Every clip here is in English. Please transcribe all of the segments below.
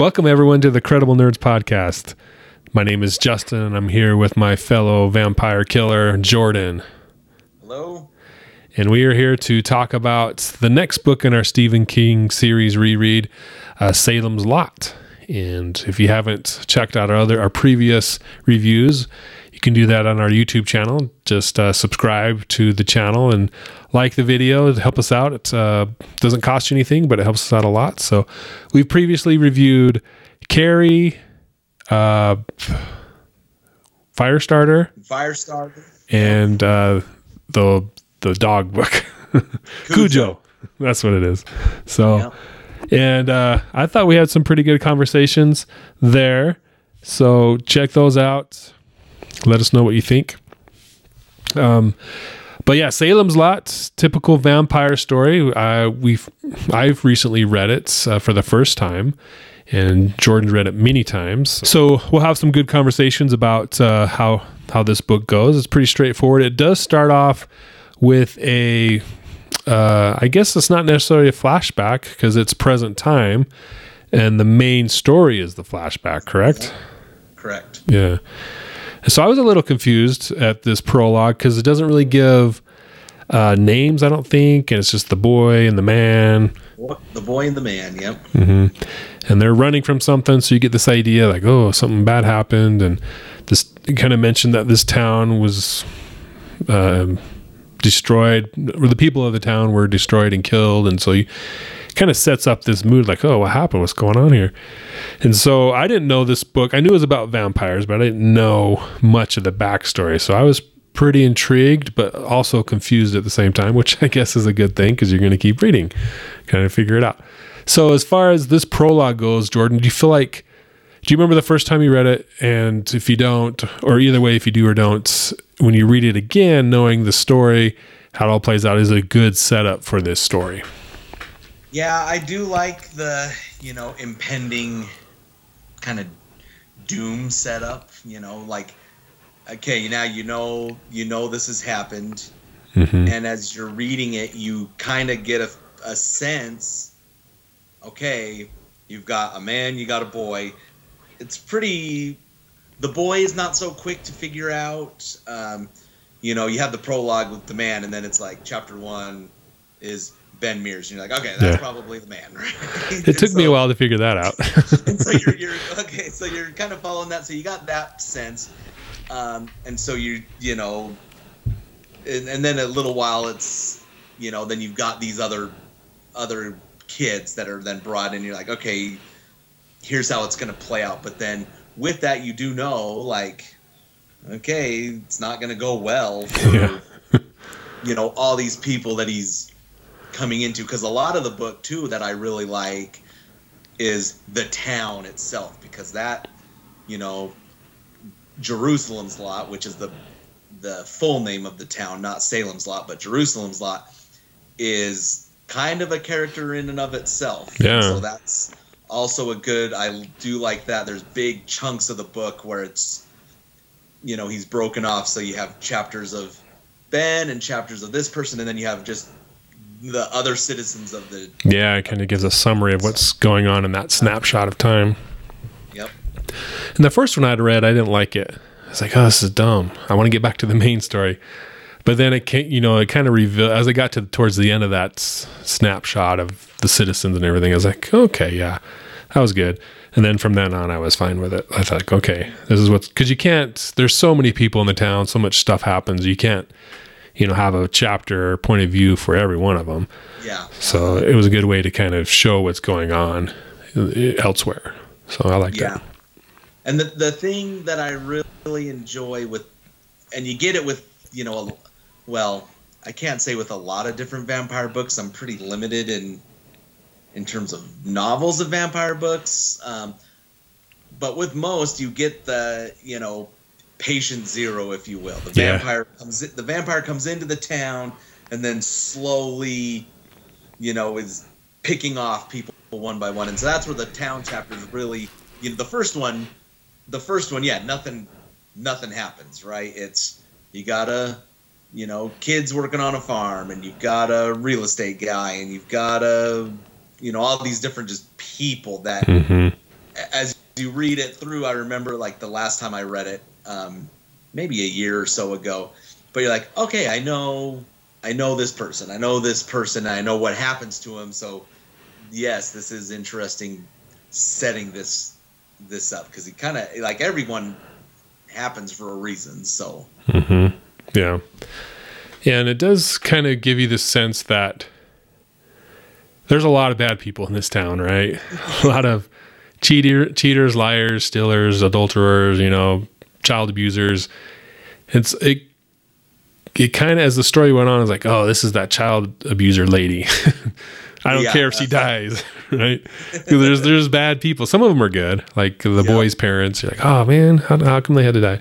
Welcome, everyone, to the Credible Nerds podcast. My name is Justin, and I'm here with my fellow vampire killer, Jordan. Hello. And we are here to talk about the next book in our Stephen King series reread, uh, Salem's Lot. And if you haven't checked out our other our previous reviews, you can do that on our YouTube channel. Just uh, subscribe to the channel and like the video to help us out. It uh, doesn't cost you anything, but it helps us out a lot. So we've previously reviewed Carrie, uh, Firestarter, Firestarter, and uh, the the dog book, Cujo. That's what it is. So. Yep. And uh, I thought we had some pretty good conversations there. So check those out. Let us know what you think. Um, but yeah, Salem's Lot, typical vampire story. Uh, we've I've recently read it uh, for the first time, and Jordan's read it many times. So we'll have some good conversations about uh, how how this book goes. It's pretty straightforward. It does start off with a, uh, I guess it's not necessarily a flashback because it's present time, and the main story is the flashback. Correct. Correct. Yeah. So I was a little confused at this prologue because it doesn't really give uh, names, I don't think, and it's just the boy and the man. The boy and the man, yep. Mm-hmm. And they're running from something, so you get this idea like, oh, something bad happened, and this kind of mentioned that this town was uh, destroyed, or the people of the town were destroyed and killed, and so you kind of sets up this mood like, oh, what happened? What's going on here? And so I didn't know this book. I knew it was about vampires, but I didn't know much of the backstory. So I was pretty intrigued, but also confused at the same time, which I guess is a good thing because you're going to keep reading, kind of figure it out. So as far as this prologue goes, Jordan, do you feel like do you remember the first time you read it? And if you don't, or either way, if you do or don't, when you read it again, knowing the story, how it all plays out is a good setup for this story. Yeah, I do like the, you know, impending kind of doom setup, you know, like okay, now you know you know this has happened. Mm-hmm. And as you're reading it, you kind of get a, a sense okay, you've got a man, you got a boy. It's pretty the boy is not so quick to figure out um, you know, you have the prologue with the man, and then it's like chapter one is Ben Mears, and you're like, okay, that's yeah. probably the man, right? It took so, me a while to figure that out. and so you're, you're okay, so you're kind of following that. So you got that sense, um, and so you you know, and, and then a little while it's you know, then you've got these other other kids that are then brought in. You're like, okay, here's how it's going to play out. But then with that, you do know like, okay, it's not going to go well for. Yeah. you know all these people that he's coming into because a lot of the book too that I really like is the town itself because that you know Jerusalem's lot which is the the full name of the town not Salem's lot but Jerusalem's lot is kind of a character in and of itself. Yeah. so that's also a good I do like that. There's big chunks of the book where it's you know he's broken off so you have chapters of Ben and chapters of this person and then you have just the other citizens of the. Yeah, it kind of gives a summary of what's going on in that snapshot of time. Yep. And the first one I'd read, I didn't like it. I was like, oh, this is dumb. I want to get back to the main story. But then it came, you know, it kind of revealed as I got to towards the end of that s- snapshot of the citizens and everything. I was like, okay, yeah, that was good. And then from then on, I was fine with it. I thought, okay, this is what's because you can't. There's so many people in the town, so much stuff happens. You can't you know have a chapter point of view for every one of them. Yeah. So it was a good way to kind of show what's going on elsewhere. So I like that. yeah. that. And the the thing that I really enjoy with, and you get it with you know, a, well, I can't say with a lot of different vampire books. I'm pretty limited in in terms of novels of vampire books. Um, but with most, you get the you know patient zero, if you will. The yeah. vampire comes in, the vampire comes into the town and then slowly, you know, is picking off people one by one. And so that's where the town chapters really you know, the first one the first one, yeah, nothing nothing happens, right? It's you got a you know, kids working on a farm and you've got a real estate guy and you've got a you know, all these different just people that mm-hmm. as you read it through, I remember like the last time I read it, um, maybe a year or so ago. But you're like, okay, I know, I know this person, I know this person, I know what happens to him. So, yes, this is interesting, setting this this up because he kind of like everyone happens for a reason. So, Mm-hmm. Yeah. And it does kind of give you the sense that there's a lot of bad people in this town, right? a lot of cheater, cheaters, liars, stealers, adulterers, you know, child abusers. It's it. It kind of, as the story went on, I was like, "Oh, this is that child abuser lady." I don't Yeah, care if she dies, right? there's there's bad people. Some of them are good, like the Yeah. boy's parents. You're like, "Oh man, how, how come they had to die?"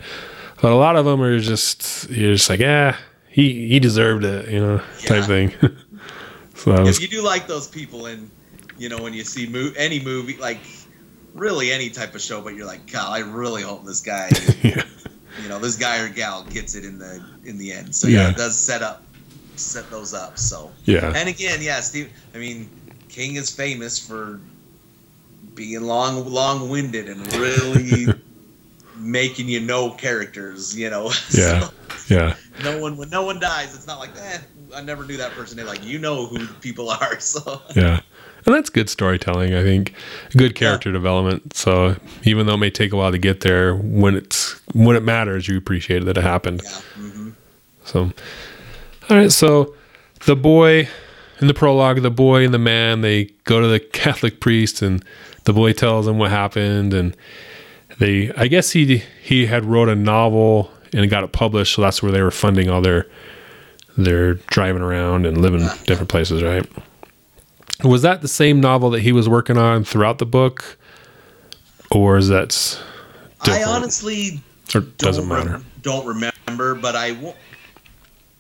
But a lot of them are just you're just like, "Yeah, he he deserved it," you know, type thing. so was, if you do like those people, and you know when you see mo- any movie, like really any type of show, but you're like, God, I really hope this guy, yeah, you know, this guy or gal gets it in the in the end. So yeah, Yeah. it does set up set those up. So yeah, and again, yeah, Steve. I mean, King is famous for being long, long-winded and really making you know characters. You know, Yeah. So yeah, no one when no one dies, it's not like, eh, I never knew that person. They're like, you know who people are. So yeah. And that's good storytelling, I think. Good character development. So even though it may take a while to get there, when it's when it matters, you appreciate that it happened. yeah. hmm So, all right. So, the boy in the prologue, the boy and the man, they go to the Catholic priest, and the boy tells him what happened, and they, I guess he he had wrote a novel and got it published, so that's where they were funding all their their driving around and living different places, right? Was that the same novel that he was working on throughout the book, or is that I honestly or doesn't matter? don't remember, but I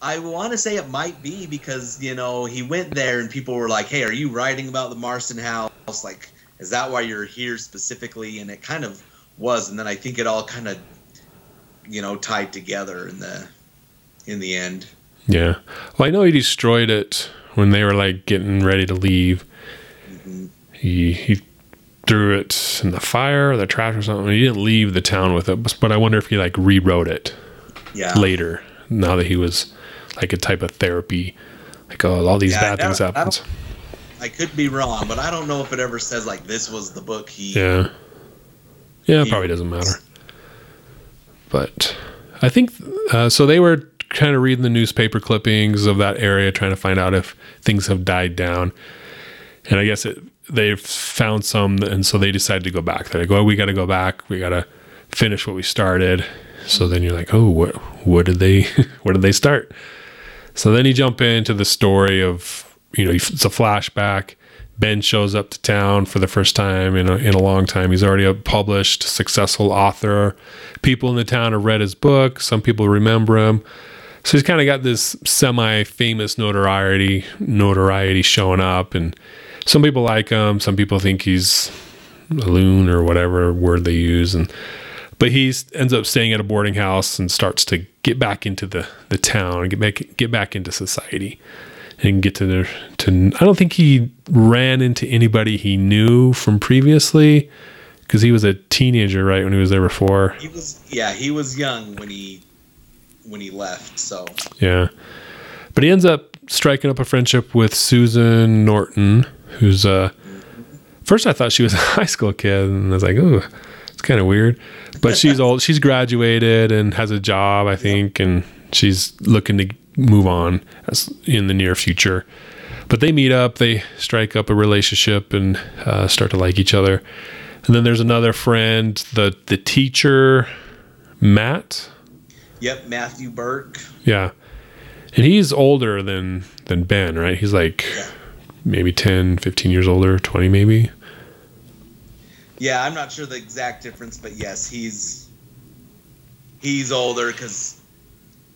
I want to say it might be because you know he went there and people were like, "Hey, are you writing about the Marston House? Like, is that why you're here specifically?" And it kind of was, and then I think it all kind of you know tied together in the in the end. Yeah. Well, I know he destroyed it when they were like getting ready to leave. Mhm. He he threw it in the fire or the trash or something. He didn't leave the town with it, but I wonder if he like rewrote it Yeah, later. Now that he was like a type of therapy, like oh, all these Yeah, bad things don't- I happen. I could be wrong, but I don't know if it ever says like this was the book he. Yeah. Yeah, He- probably doesn't matter. But I think uh, so. They were kind of reading the newspaper clippings of that area, trying to find out if things have died down. And I guess it, they found some, and so they decided to go back. They're like, "Well, we got to go back. We got to finish what we started." So then you're like, "Oh, what? What did they? where did they start?" So then you jump into the story of you know it's a flashback. Ben shows up to town for the first time in a, in a long time. He's already a published, successful author. People in the town have read his book. Some people remember him. So he's kind of got this semi-famous notoriety, notoriety showing up, and some people like him. Some people think he's a loon or whatever word they use, and but he ends up staying at a boarding house and starts to get back into the the town, get back get back into society, and get to the to. I don't think he ran into anybody he knew from previously because he was a teenager, right, when he was there before. He was yeah he was young when he when he left. So Yeah. But he ends up striking up a friendship with Susan Norton, who's uh first I thought she was a high school kid and I was like, "Ooh, it's kind of weird." But she's old. She's graduated and has a job, I think, and she's looking to move on as in the near future. But they meet up, they strike up a relationship and uh, start to like each other. And then there's another friend, the the teacher, Matt. Yep, Matthew Burke. Yeah. And he's older than than Ben, right? He's like Yeah. maybe 10, 15 years older, 20 maybe. Yeah, I'm not sure the exact difference, but yes, he's he's older because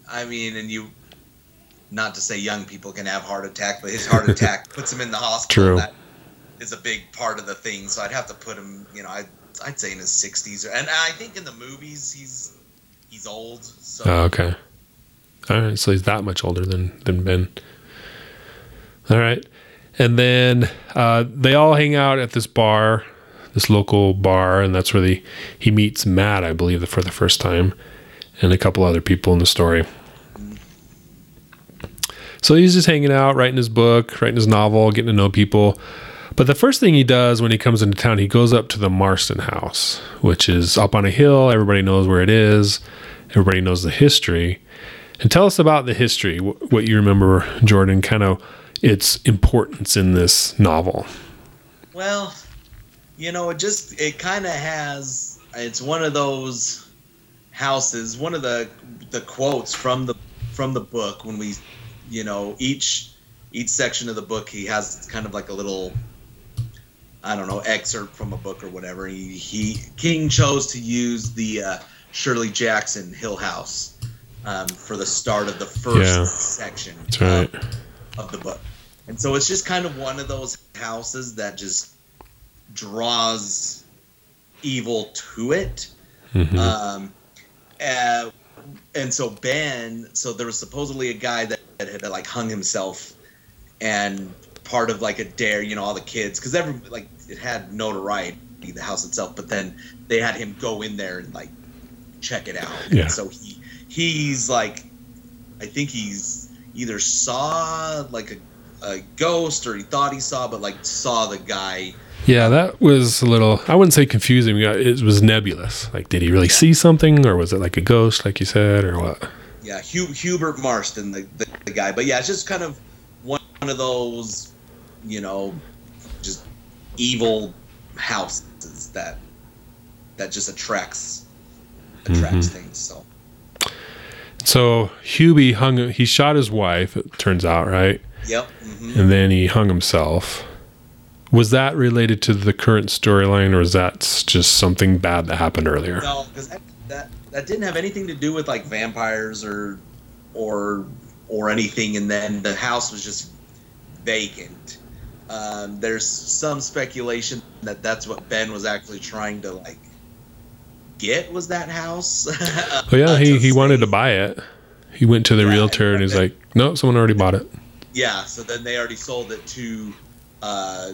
I mean, and you not to say young people can have heart attack, but his heart attack puts him in the hospital. True. That is a big part of the thing. So I'd have to put him, you know, I'd, I'd say in his 60s, and I think in the movies he's he's old. So Oh, okay. All right, so he's that much older than than Ben. All right. And then uh, they all hang out at this bar, this local bar, and that's where the, he meets Matt, I believe, for the first time, and a couple other people in the story. So he's just hanging out, writing his book, writing his novel, getting to know people. But the first thing he does when he comes into town, he goes up to the Marston house, which is up on a hill. Everybody knows where it is, everybody knows the history. And tell us about the history, what you remember, Jordan, kind of its importance in this novel. Well, you know, it just, it kind of has, it's one of those houses, one of the, the quotes from the, from the book when we, you know, each, each section of the book, he has kind of like a little I don't know excerpt from a book or whatever. He, he King chose to use the uh, Shirley Jackson Hill House um, for the start of the first yeah, section right. of, of, the book, and so it's just kind of one of those houses that just draws evil to it. Mm-hmm. Um, uh, and so Ben, so there was supposedly a guy that, that had like hung himself and part of like a dare, you know, all the kids because every like it had notoriety, the house itself, but then they had him go in there and like check it out. Yeah. so he he's like, I think he's either saw like a, a ghost or he thought he saw, but like saw the guy. Yeah, that was a little. I wouldn't say confusing. It was nebulous. Like, did he really yeah. see something, or was it like a ghost, like you said, or what? Yeah, Hugh, Hubert Marston, the, the, the guy. But yeah, it's just kind of one of those you know, evil houses that that just attracts attracts mm-hmm. things. So. So Hubie hung. He shot his wife. It turns out, right? Yep. Mm-hmm. And then he hung himself. Was that related to the current storyline, or is that just something bad that happened earlier? No, because that, that that didn't have anything to do with like vampires or or or anything. And then the house was just vacant. Um, there's some speculation that that's what Ben was actually trying to like get was that house. oh yeah, he he wanted to buy it. He went to the realtor and, and he's like, "No, someone already bought it." Yeah, so then they already sold it to, uh,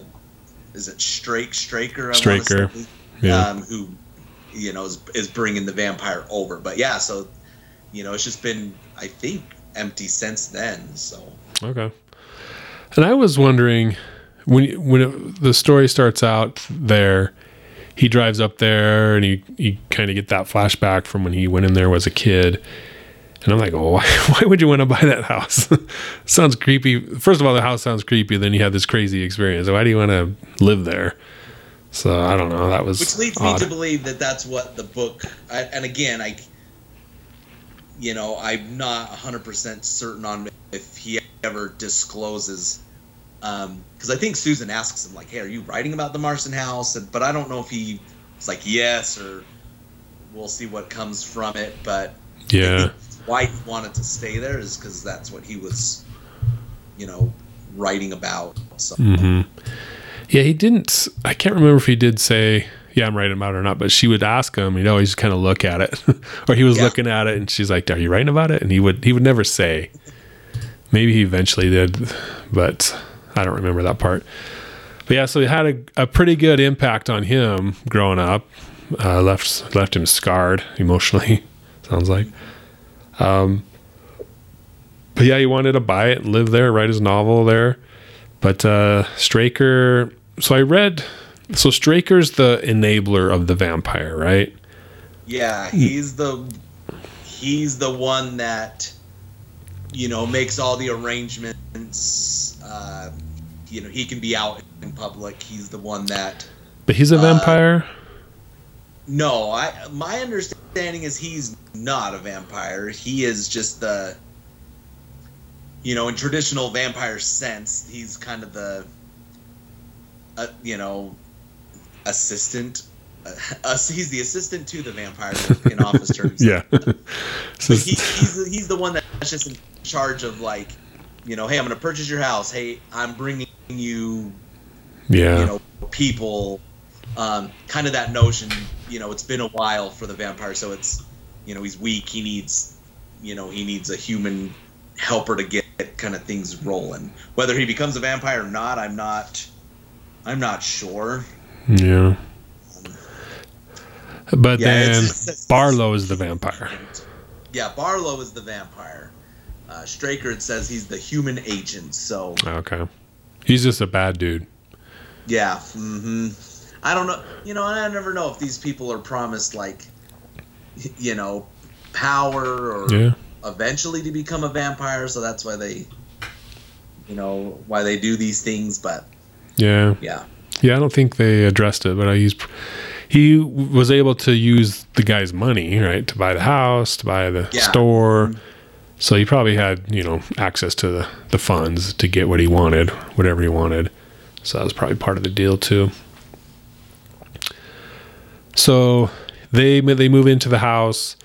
is it Strake Straker? I Straker, yeah. Um, who, you know, is, is bringing the vampire over. But yeah, so, you know, it's just been I think empty since then. So okay, and I was wondering when when it, the story starts out there, he drives up there and he you kind of get that flashback from when he went in there as a kid. And I'm like, oh, why, why would you want to buy that house? sounds creepy. First of all, the house sounds creepy. Then you have this crazy experience. Why do you want to live there? So I don't know. That was which leads odd. me to believe that that's what the book. I, and again, I, you know, I'm not 100 percent certain on if he ever discloses because um, I think Susan asks him like, "Hey, are you writing about the Marston House?" And, but I don't know if he was like yes or we'll see what comes from it. But yeah, why he wanted to stay there is because that's what he was, you know, writing about. So. Mm-hmm. Yeah, he didn't. I can't remember if he did say, "Yeah, I'm writing about it" or not. But she would ask him. You know, He'd always kind of look at it, or he was yeah. looking at it, and she's like, "Are you writing about it?" And he would he would never say. Maybe he eventually did, but I don't remember that part. But yeah, so it had a, a pretty good impact on him growing up. Uh, left left him scarred emotionally. sounds like. Um, but yeah, he wanted to buy it and live there, write his novel there. But uh, Straker. So I read. So Straker's the enabler of the vampire, right? Yeah, he's the he's the one that you know makes all the arrangements. Uh, you know he can be out in public. He's the one that. But he's a uh, vampire. No, I my understanding is he's not a vampire. He is just the. You know, in traditional vampire sense, he's kind of the. Uh, you know, assistant. Uh, he's the assistant to the vampire in office terms. yeah. so he, he's he's the one that's just in charge of like you know, hey, I'm going to purchase your house. Hey, I'm bringing you, yeah, you know, people. Um, kind of that notion. You know, it's been a while for the vampire, so it's, you know, he's weak. He needs, you know, he needs a human helper to get kind of things rolling. Whether he becomes a vampire or not, I'm not, I'm not sure. Yeah. But Yeah, then it's- it's- Barlow is the vampire. Yeah, Barlow is the vampire. Uh, Straker it says he's the human agent. So Okay. He's just a bad dude. yeah, hmm I don't know. You know, I never know if these people are promised like, you know, power or Yeah. eventually to become a vampire. So that's why they, you know, why they do these things. But Yeah. yeah, Yeah, I don't think they addressed it, but he's he was able to use the guy's money, right, to buy the house, to buy the Yeah. store. So he probably had, you know, access to the, the funds to get what he wanted, whatever he wanted. So that was probably part of the deal too. So they they move into the house,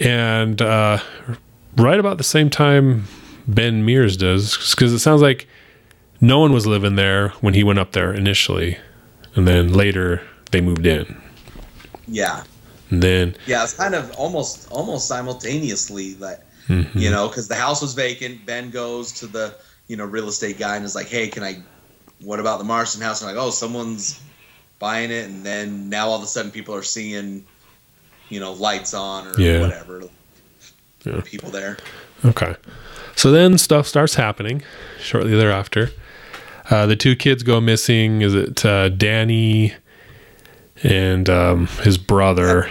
and uh, right about the same time Ben Mears does, because it sounds like no one was living there when he went up there initially, and then later they moved in. yeah, And then yeah. It's kind of almost almost simultaneously that mhm, you know because the house was vacant. Ben goes to the you know real estate guy and is like, hey, can I? What about the Marston house? And like, oh, someone's buying it, and then now all of a sudden people are seeing, you know, lights on or Yeah. whatever. Yeah. People there. okay. So then stuff starts happening shortly thereafter. Uh, the two kids go missing. Is it uh, Danny and um, his brother?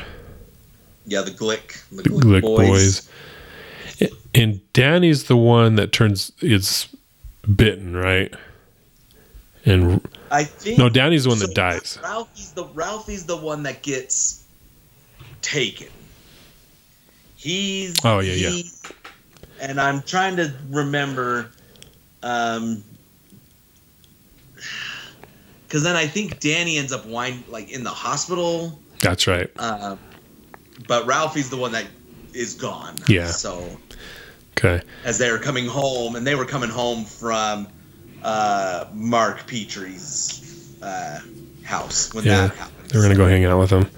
Yeah, the Glick, the Glick Glick, boys. And Danny's the one that turns is bitten, right? And I think no, Danny's the one that dies. Ralphie's the Ralphie's the one that gets taken. He's Oh, yeah, yeah. And I'm trying to remember, um, because then I think Danny ends up wind like in the hospital, That's right. uh, but Ralphie's the one that is gone. Yeah. So Okay. as they were coming home, and they were coming home from uh, Mark Petrie's uh, house when Yeah, that happened. They were gonna go hang out with him.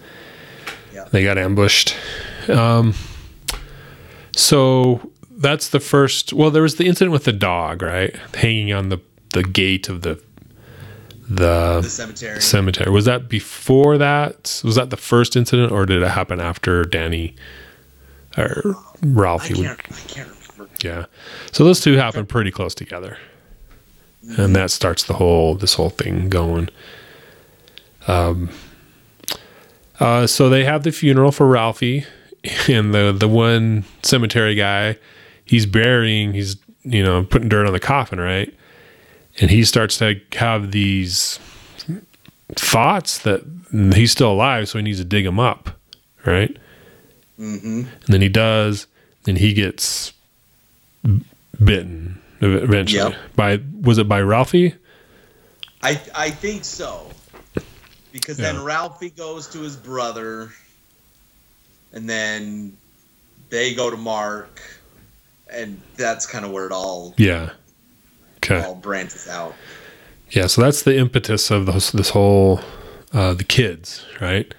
Yeah. They got ambushed. Um, so that's the first. Well, there was the incident with the dog, right, hanging on the the gate of the the the cemetery. cemetery. Was that before that? Was that the first incident, or did it happen after Danny or I Ralphie? would- can't. I can't. Yeah. So those two happen pretty close together, and that starts the whole this whole thing going. Um. Uh, so they have the funeral for Ralphie, and the the one cemetery guy, he's burying, he's you know putting dirt on the coffin, right? And he starts to have these thoughts that he's still alive, so he needs to dig him up, right? Mm-hmm. And then he does, and he gets bitten eventually Yep. by was it by Ralphie? I I think so. Because Yeah. then Ralphie goes to his brother, and then they go to Mark, and that's kind of where it all Yeah. Okay. all branches out. Yeah, so that's the impetus of this this whole uh, the kids, right?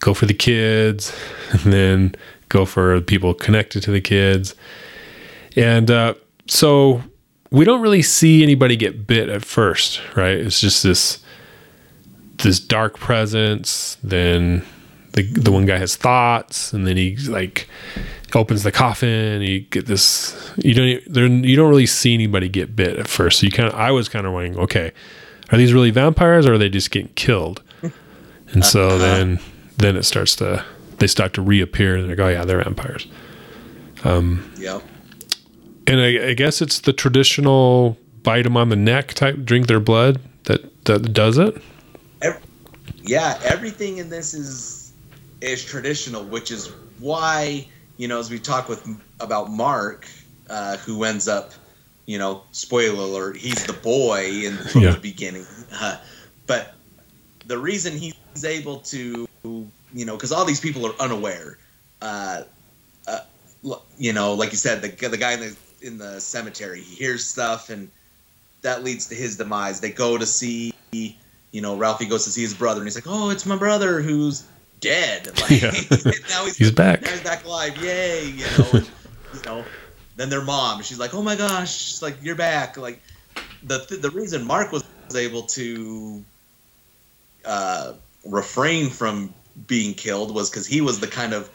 Go for the kids, and then go for people connected to the kids, and uh, so we don't really see anybody get bit at first, right? It's just this this dark presence. Then the the one guy has thoughts, and then he like opens the coffin. You get this. You don't there. You don't really see anybody get bit at first. So you kind of. I was kind of wondering, okay, are these really vampires or are they just getting killed? And so then then it starts to they start to reappear and they're like, oh yeah, they're vampires. Yep. And I, I guess it's the traditional bite them on the neck type, drink their blood that that does it. Ev- yeah, everything in this is is traditional, which is why you know as we talk with about Mark, uh, who ends up, you know, spoiler alert, he's the boy in from Yeah. the beginning. Uh, but the reason he's able to, you know, because all these people are unaware. Uh, uh, you know, like you said, the the guy in the in the cemetery, he hears stuff, and that leads to his demise. They go to see you know, Ralphie goes to see his brother, and he's like, "Oh, it's my brother who's dead." Like, Yeah. now he's, He's back. Now he's back alive. Yay! You know, and, you know. Then their mom, she's like, "Oh my gosh!" She's like, "You're back!" Like the th- the reason Mark was able to uh, refrain from being killed was because he was the kind of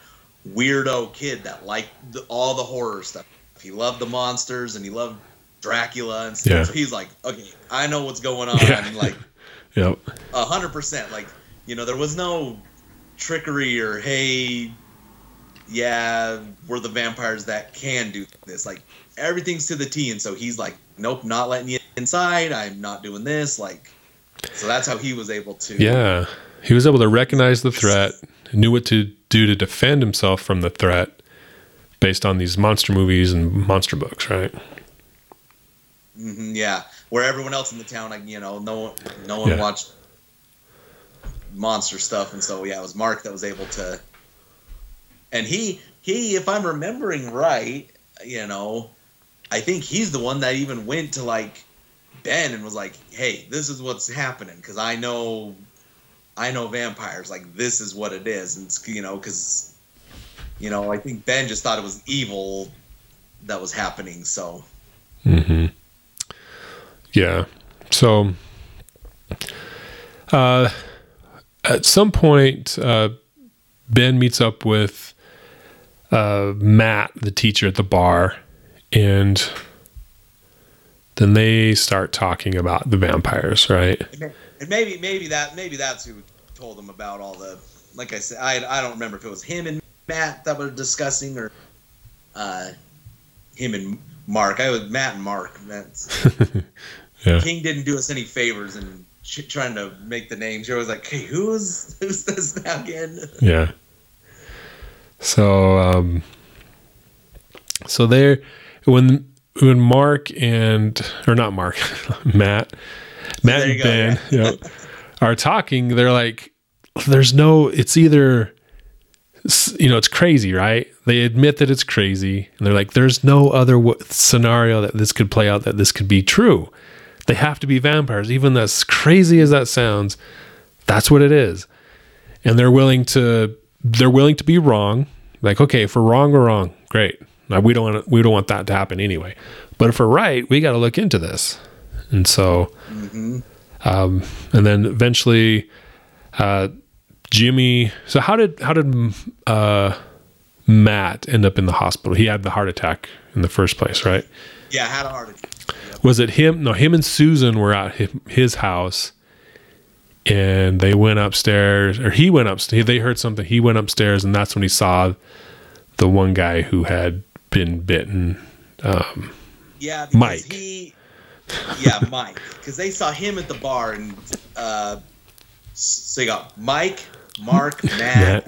weirdo kid that liked the, all the horror stuff. He loved the monsters and he loved Dracula and stuff. Yeah. So he's like, okay, I know what's going on. Yeah. Like Yep. a hundred percent. Like you know, there was no trickery or hey, yeah, we're the vampires that can do this. Like everything's to the T. And so he's like, nope, not letting you inside. I'm not doing this. Like, so that's how he was able to. Yeah. He was able to recognize the threat, knew what to do to defend himself from the threat based on these monster movies and monster books, right? Mhm, yeah, where everyone else in the town, like you know, no one, no one Yeah. watched monster stuff, and so yeah, it was Mark that was able to. And he, he, if I'm remembering right, you know, I think he's the one that even went to like Ben and was like, "Hey, this is what's happening because I know, I know vampires. Like this is what it is." And you know, because, you know, I think Ben just thought it was evil that was happening. So Mm-hmm. Yeah. So, uh, at some point, uh, Ben meets up with uh, Matt, the teacher at the bar, and then they start talking about the vampires, right? And maybe maybe that maybe that's who told them about all the like I said I I don't remember if it was him and Matt that were discussing or uh him and Mark. I was Matt and Mark. That's, Yeah. King didn't do us any favors in trying to make the names. You're always like, hey, who's who's this now again? Yeah. So um so there when when Mark and or not Mark, Matt, Matt there and go, Ben you know, are talking, they're like there's no it's either you know, it's crazy, right? They admit that it's crazy. And they're like there's no other w- scenario that this could play out that this could be true. They have to be vampires. Even as crazy as that sounds. That's what it is. And they're willing to they're willing to be wrong. Like okay if we're wrong we're wrong. Great. Now we don't want we don't want that to happen anyway. But if we're right we got to look into this. And so hmm um, and then eventually uh, jimmy so how did how did uh, matt end up in the hospital he had the heart attack in the first place right Yeah, had a heart attack. was it him no him and susan were at his house and they went upstairs or he went upstairs they heard something he went upstairs and that's when he saw the one guy who had been bitten um, Yeah, because Mike. he Yeah, Mike. Because they saw him at the bar and uh so you got Mike, Mark, Matt,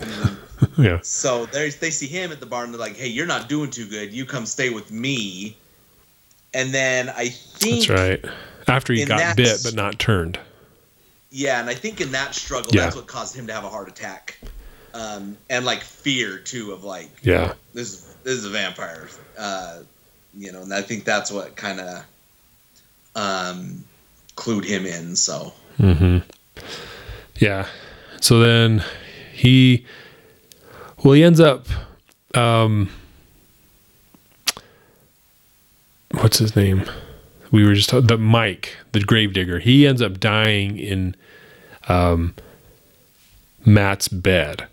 yeah So there's they see him at the bar and they're like, "Hey, you're not doing too good. You come stay with me." And then I think, that's right after he got bit but not turned yeah, and I think in that struggle, Yeah. that's what caused him to have a heart attack, um, and like fear too of like yeah this is this is a vampire, uh, you know, and I think that's what kind of um, clued him in. So hmm Yeah. So then he, well, he ends up, um, what's his name? We were just the Mike, the gravedigger. He ends up dying in, um, Matt's bed,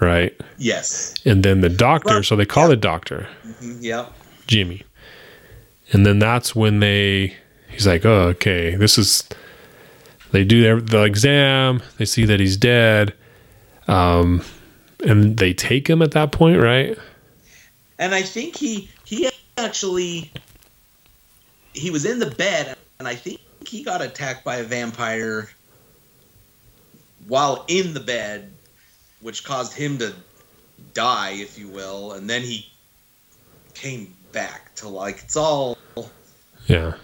right? yes, And then the doctor. Well, so they call yeah. the doctor. Mhm, yeah, Jimmy. And then that's when they he's like, "Oh, okay. This is they do their the exam, they see that he's dead. Um and they take him at that point, right? and I think he he actually he was in the bed, and I think he got attacked by a vampire while in the bed, which caused him to die, if you will, and then he came back to like it's all Yeah.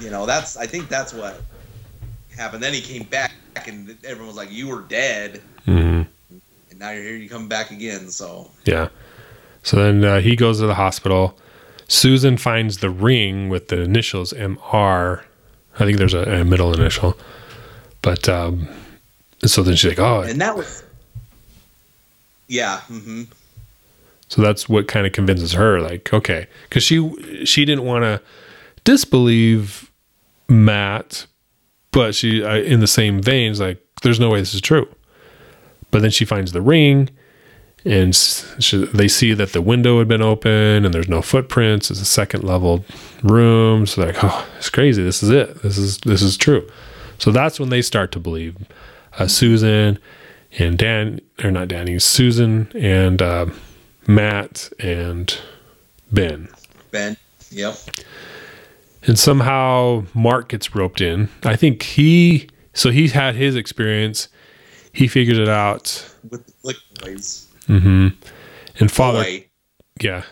you know that's I think that's what happened. Then he came back, and everyone was like, "You were dead, hmm and now you're here. You come back again." So Yeah. So then uh, he goes to the hospital. Susan finds the ring with the initials MR. I think there's a, a middle initial. But um so then she's like, "Oh, and that was yeah. hmm So that's what kind of convinces her, like, okay, because she she didn't want to disbelieve Matt, but she, uh, in the same veins, like, there's no way this is true. but then she finds the ring and she, they see that the window had been open and there's no footprints it's a second level room so they're like oh it's crazy this is it this is this is true so that's when they start to believe uh, susan and dan or not danny susan and uh, matt and ben Ben. Yep. And somehow Mark gets roped in. I think he so he's had his experience. He figures it out. With the Glick boys. Mm-hmm. And Father, Boy. yeah,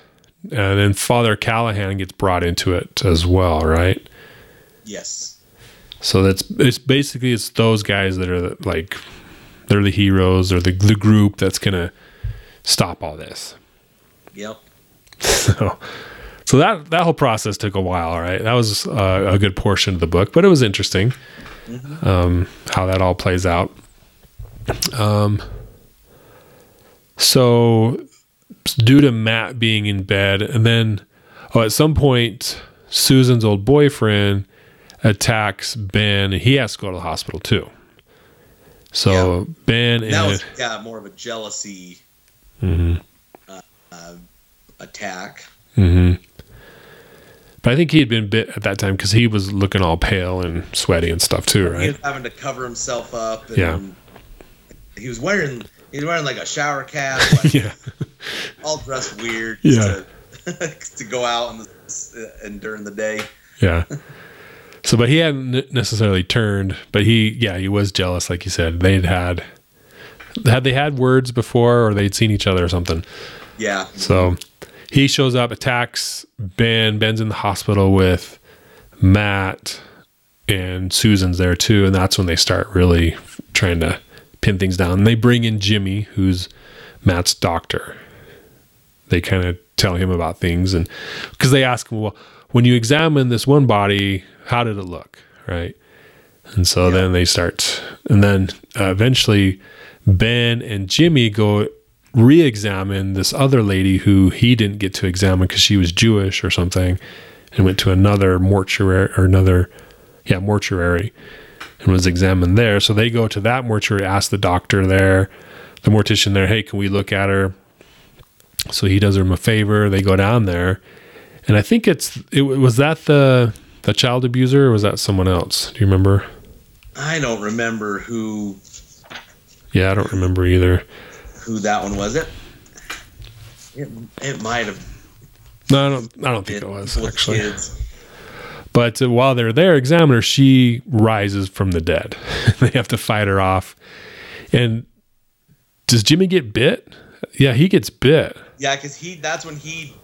and then Father Callahan gets brought into it as well, right? Yes. So that's it's basically it's those guys that are like they're the heroes or the the group that's gonna stop all this. Yep. So, so that that whole process took a while, right? That was uh, a good portion of the book, but it was interesting um, how that all plays out. Um, so, due to Matt being in bed, and then oh, at some point, Susan's old boyfriend attacks Ben, and he has to go to the hospital too. So Ben That and was yeah more of a jealousy Mm-hmm. uh, uh, attack. hmm But I think he had been bit at that time because he was looking all pale and sweaty and stuff too, He right? was having to cover himself up. And Yeah. He was wearing he was wearing like a shower cap, like, yeah, all dressed weird. Yeah. To, to go out in the, and during the day. yeah. So, but he hadn't necessarily turned, but he, yeah, he was jealous, like you said. They'd had, had they had words before, or they'd seen each other or something. Yeah. So he shows up, attacks Ben. Ben's in the hospital with Matt, and Susan's there too. And that's when they start really trying to pin things down. And they bring in Jimmy, who's Matt's doctor. They kind of tell him about things, and because they ask him, well, when you examine this one body, how did it look, right? And so Yeah. then they start, and then uh, eventually Ben and Jimmy go re-examine this other lady who he didn't get to examine because she was Jewish or something, and went to another mortuary or another, yeah, mortuary, and was examined there. So they go to that mortuary, ask the doctor there, the mortician there, hey, can we look at her? So he does them a favor. They go down there, and I think it's it was that the the child abuser or was that someone else? Do you remember? I don't remember who Yeah, I don't remember either. Who that one was. It it, it might have No, I don't. I don't think it was actually. kids. But uh, while they're there, examiner, she rises from the dead. they have to fight her off. And does Jimmy get bit? Yeah, he gets bit. Yeah, because he that's when he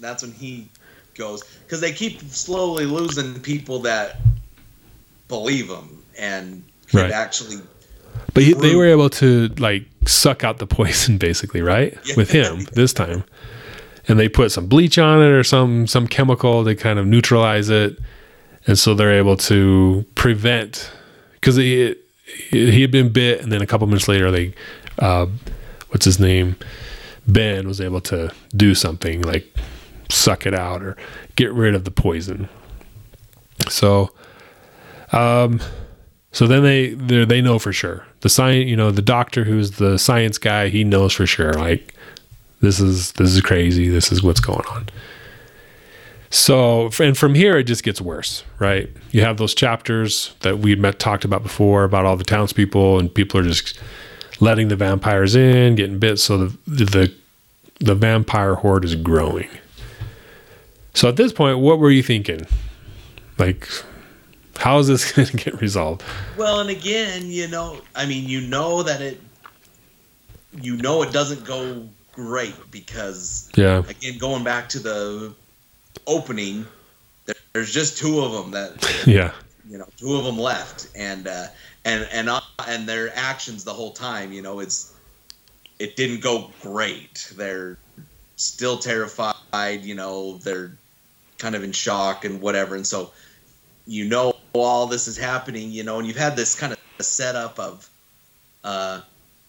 that's when he goes because they keep slowly losing people that believe him and can Right. actually But he, they were able to like suck out the poison, basically, right? Yeah. With him this time, and they put some bleach on it or some some chemical to kind of neutralize it, and so they're able to prevent because he he had been bit, and then a couple minutes later, they uh, what's his name, Ben was able to do something like suck it out or get rid of the poison. So, um, so then they they know for sure. The science, you know, the doctor who's the science guy, he knows for sure. Like this is this is crazy. This is what's going on. So and from here it just gets worse, right? You have those chapters that we met talked about before about all the townspeople and people are just letting the vampires in, getting bit. So the the the vampire horde is growing. So at this point, what were you thinking? Like, how is this going to get resolved? well and again you know I mean you know that it you know it doesn't go great because Yeah, again going back to the opening there, there's just two of them that yeah, you know two of them left. And uh and and uh, and their actions the whole time you know it's it didn't go great. They're still terrified you know they're kind of in shock and whatever. And so you know all this is happening you know and you've had this kind of setup of uh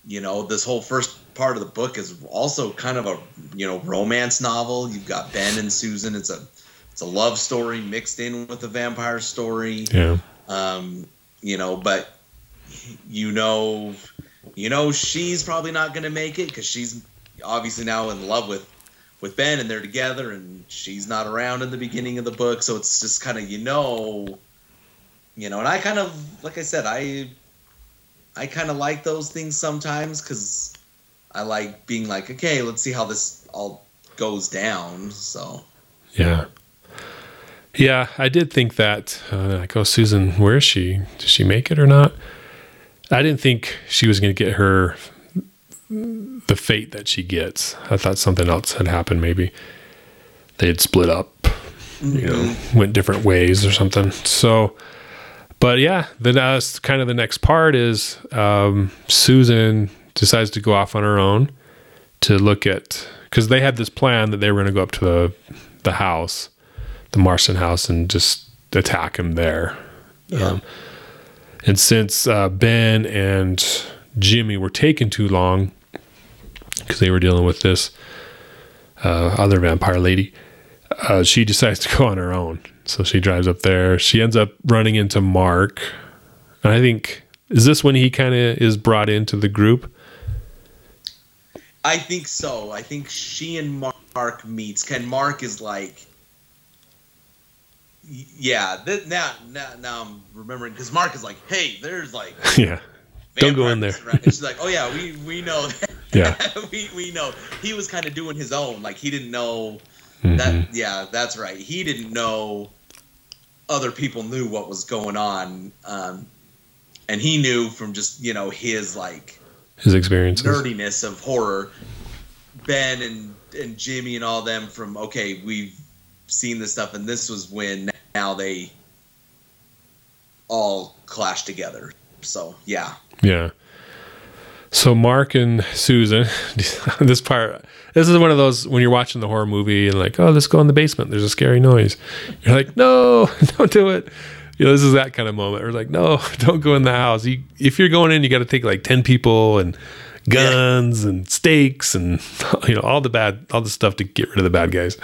you know this whole first part of the book is also kind of a you know romance novel. You've got ben and susan. It's a it's a love story mixed in with a vampire story. Yeah, um, you know, but you know, you know she's probably not going to make it because she's obviously now in love with with Ben and they're together and she's not around in the beginning of the book. So it's just kind of you know you know and I kind of like I said I I kind of like those things sometimes cuz I like being like okay let's see how this all goes down so Yeah. Yeah, I did think that. Uh, like, oh, Susan, where is she? Does she make it or not? I didn't think she was going to get her the fate that she gets. I thought something else had happened. Maybe they had split up, you know, went different ways or something. So, but yeah, then that's kind of the next part is um, Susan decides to go off on her own to look at because they had this plan that they were going to go up to the the house, the Marston house, and just attack him there. yeah Um, and since uh, Ben and Jimmy were taking too long because they were dealing with this uh, other vampire lady, uh, she decides to go on her own. So she drives up there. She ends up running into Mark. And I think, is this when he kind of is brought into the group? I think so. I think she and Mark meets. Ken Mark is like, yeah. Th- now, now, now I'm remembering because Mark is like, hey, there's like. yeah. Don't go in there. around." And she's like, oh yeah, we we know. That. Yeah. we we know. He was kind of doing his own. Like he didn't know Mhm. that. Yeah, that's right. He didn't know other people knew what was going on, um, and he knew from just you know his like His experience nerdiness of horror. Ben and and Jimmy and all them from okay, we've seen this stuff, and this was when now they all clash together. So yeah, Yeah. So Mark and Susan, this part, this is one of those when you're watching the horror movie and like, oh, let's go in the basement. There's a scary noise. You're like, no, don't do it. You know, this is that kind of moment. We're like, no, don't go in the house. You, if you're going in, you got to take like ten people and guns and stakes and you know all the bad, all the stuff to get rid of the bad guys.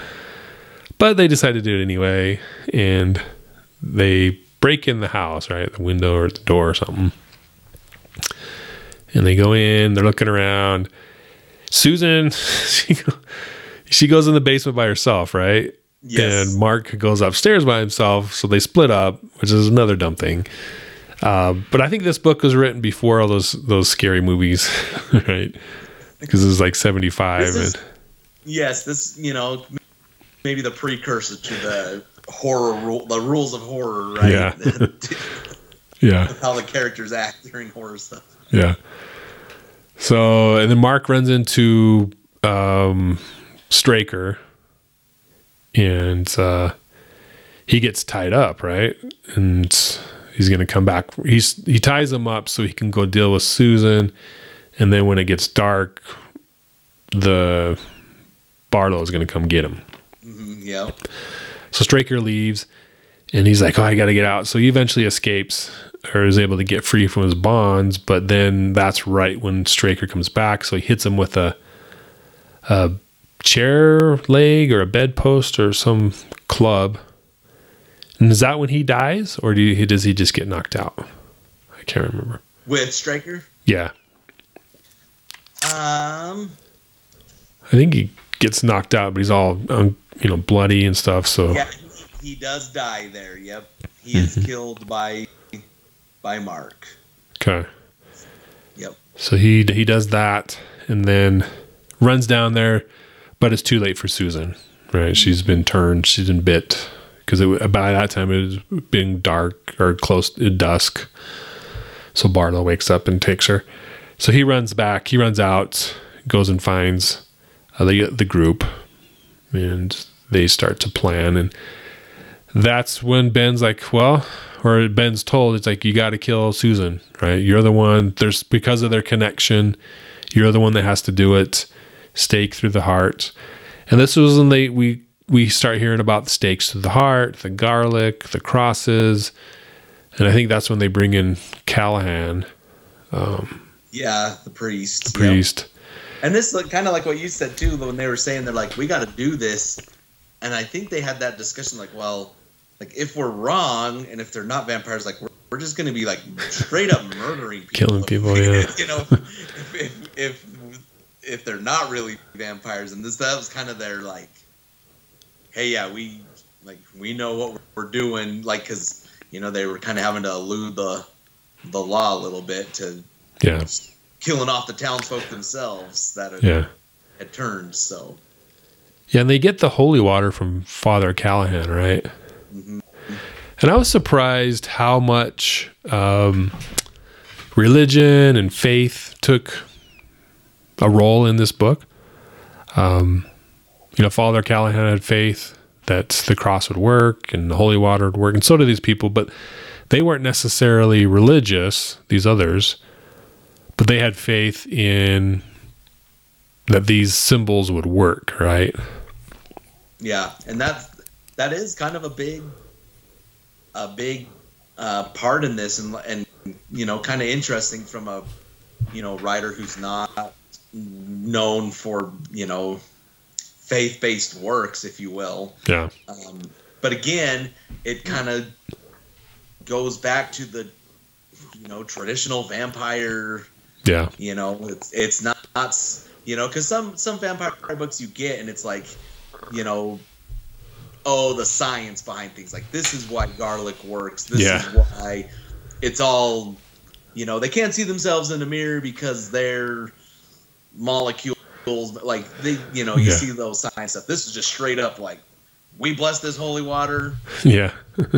But they decide to do it anyway, and they break in the house, right, the window or the door or something and they go in they're looking around susan she, she goes in the basement by herself right Yes. and mark goes upstairs by himself so they split up which is another dumb thing uh, but i think this book was written before all those those scary movies right because it was like 75 This is- and yes, this you know maybe the precursor to the horror rule, the rules of horror, right? Yeah. yeah How the characters act during horror stuff. Yeah. So and then Mark runs into um Straker and uh he gets tied up, right? And he's gonna come back. He's he ties him up so he can go deal with Susan and then when it gets dark the Barlow is gonna come get him. hmm yeah. So Straker leaves and he's like, Oh, I gotta get out. So he eventually escapes or is able to get free from his bonds, but then that's right when Straker comes back. So he hits him with a a chair leg or a bedpost or some club. And is that when he dies, or do you, does he just get knocked out? I can't remember. With Straker, Yeah, um, I think he gets knocked out, but he's all um, you know bloody and stuff. So yeah, he, he does die there. Yep, he is Mm-hmm. killed by by Mark. okay. Yep. So he he does that and then runs down there, but it's too late for Susan. Right, she's been turned. She's been bit because by that time it was being dark or close to dusk. So Barlow wakes up and takes her. So he runs back. He runs out, goes and finds uh, the the group, and they start to plan. And that's when Ben's like, "Well," or Ben's told, "It's like you got to kill Susan, right? You're the one. There's because of their connection, you're the one that has to do it. Stake through the heart." And this was when they we we start hearing about the stakes through the heart, the garlic, the crosses, and I think that's when they bring in Callahan, Um, Yeah, the priest. the Yep. priest. And this looked kind of like what you said too, when they were saying they're like, we got to do this, and I think they had that discussion like, well, like if we're wrong and if they're not vampires, like we're, we're just gonna be like straight up murdering people. Killing people, yeah. you know, if, if if if they're not really vampires, and this that was kind of their like, hey, yeah, we like we know what we're doing, like because you know they were kind of having to elude the the law a little bit to Yeah. killing off the townsfolk themselves that had, Yeah. had turned. So Yeah, and they get the holy water from Father Callahan, right? And I was surprised how much um, religion and faith took a role in this book. Um, you know, Father Callahan had faith that the cross would work and the holy water would work, and so did these people, but they weren't necessarily religious, these others, but they had faith in that these symbols would work, right? yeah, and that that is kind of a big a big uh, part in this, and and you know, kind of interesting from a you know writer who's not known for you know faith based works, if you will. Yeah. Um, but again, it kind of goes back to the you know traditional vampire. Yeah. You know, it's it's not, not you know because some some vampire books you get and it's like you know oh the science behind things like this is why garlic works this Yeah. is why it's all you know they can't see themselves in the mirror because they're molecules like they you know you Yeah. see those science stuff this is just straight up like we bless this holy water Yeah.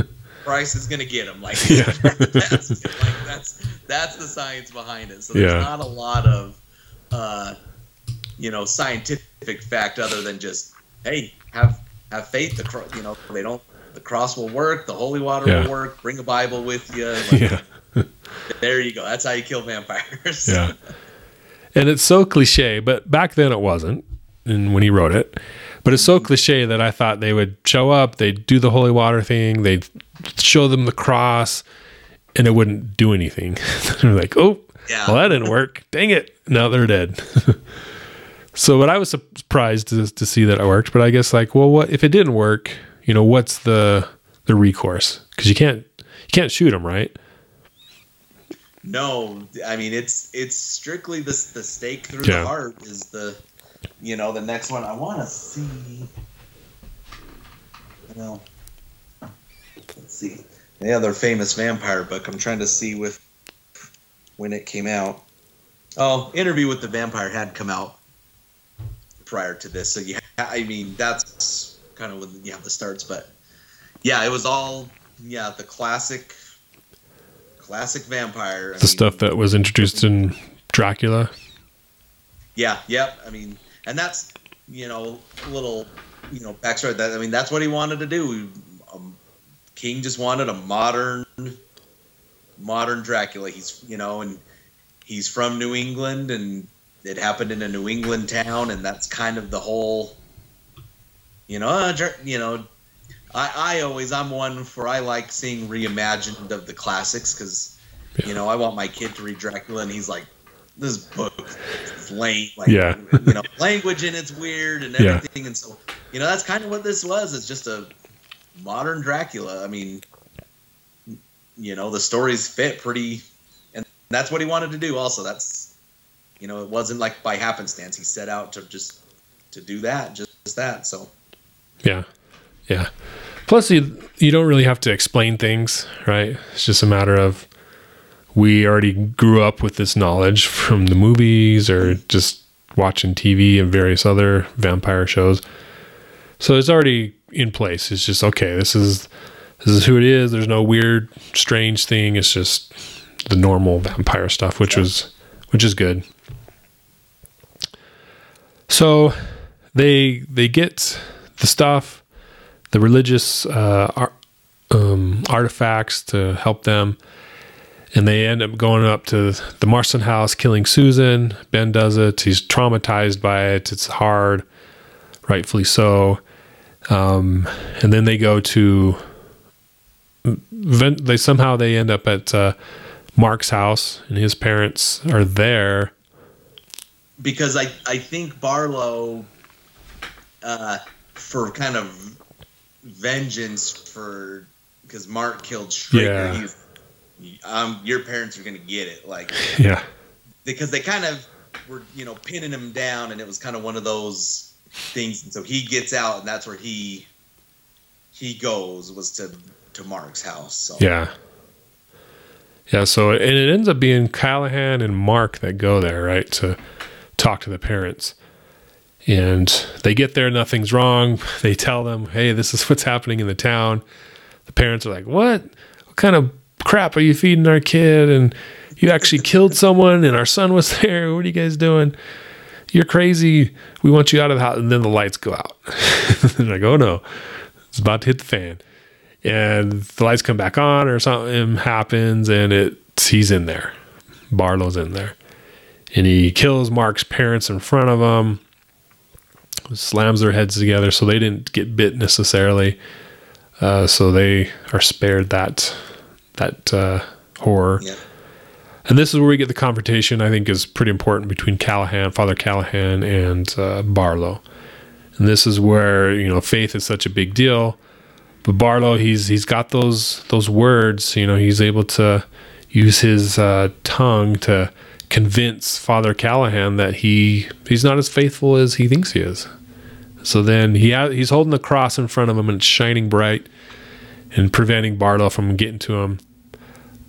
Christ is gonna get him. Like, Yeah. that's, like that's that's the science behind it. So there's Yeah. not a lot of uh, you know scientific fact other than just hey have have faith. The cro- you know they don't the cross will work. The holy water Yeah. will work. Bring a Bible with you. Like, yeah. There you go. That's how you kill vampires. Yeah. And it's so cliche, but back then it wasn't. And when he wrote it, but it's so cliche that I thought they would show up, they'd do the holy water thing, they'd show them the cross, and it wouldn't do anything. They're like, oh, Yeah. well, that didn't work. Dang it. Now they're dead. So, but I was surprised to, to see that it worked. But I guess, like, well, what if it didn't work? You know, what's the the recourse? Because you can't you can't shoot them, right? No, I mean it's it's strictly the the stake through Yeah. the heart is the you know the next one. I want to see. You know, let's see the other famous vampire book. I'm trying to see with when it came out. Oh, Interview with the Vampire had come out prior to this, so yeah, I mean that's kind of when you have the starts, but yeah, it was all yeah the classic. Classic vampire. I The mean- stuff that was introduced in Dracula. Yeah, yep. I mean, and that's you know little you know backstory. That I mean, that's what he wanted to do. Um, King just wanted a modern, modern Dracula. He's you know, and he's from New England, and it happened in a New England town, and that's kind of the whole. You know, uh, you know, I I always I'm one for I like seeing reimagined of the classics because Yeah. you know I want my kid to read Dracula, and he's like, this book is lame. Like, Yeah. you know, language in it's weird and Yeah. everything, and so you know that's kind of what this was. It's just a modern Dracula. I mean, you know, the stories fit pretty, and that's what he wanted to do. Also, that's you know, it wasn't like by happenstance. He set out to just to do that, just, that. So Yeah. Yeah. Plus, you, you don't really have to explain things, right? It's just a matter of we already grew up with this knowledge from the movies or just watching TV and various other vampire shows. So it's already in place. It's just okay. This is this is who it is. There's no weird, strange thing. It's just the normal vampire stuff, which was which is good. So they they get the stuff, the religious uh, ar- um, artifacts to help them, and they end up going up to the Marston house, killing Susan. Ben does it. He's traumatized by it. It's hard, rightfully so. Um, and then they go to. They somehow they end up at uh, Mark's house, and his parents are there. Because I I think Barlow, uh, for kind of vengeance for because Mark killed Straker. Yeah. He's, um, your parents are gonna get it, like Yeah. because they kind of were you know pinning him down, and it was kind of one of those things. And so he gets out, and that's where he he goes was to to Mark's house. So Yeah. Yeah, so and it ends up being Callahan and Mark that go there, right, to talk to the parents. And they get there, nothing's wrong. They tell them, hey, this is what's happening in the town. The parents are like, what? What kind of crap are you feeding our kid? And you actually killed someone, and our son was there. What are you guys doing? You're crazy. We want you out of the house. And then the lights go out. They're like, oh no, it's about to hit the fan and the lights come back on or something happens and it he's in there barlow's in there and he kills mark's parents in front of him slams their heads together so they didn't get bit necessarily uh, so they are spared that that uh, horror yeah, and this is where we get the confrontation I think is pretty important between Callahan, Father Callahan, and uh, Barlow. And this is where you know faith is such a big deal. But Barlow, he's he's got those those words. You know, he's able to use his uh, tongue to convince Father Callahan that he he's not as faithful as he thinks he is. So then he ha- he's holding the cross in front of him and it's shining bright and preventing Barlow from getting to him.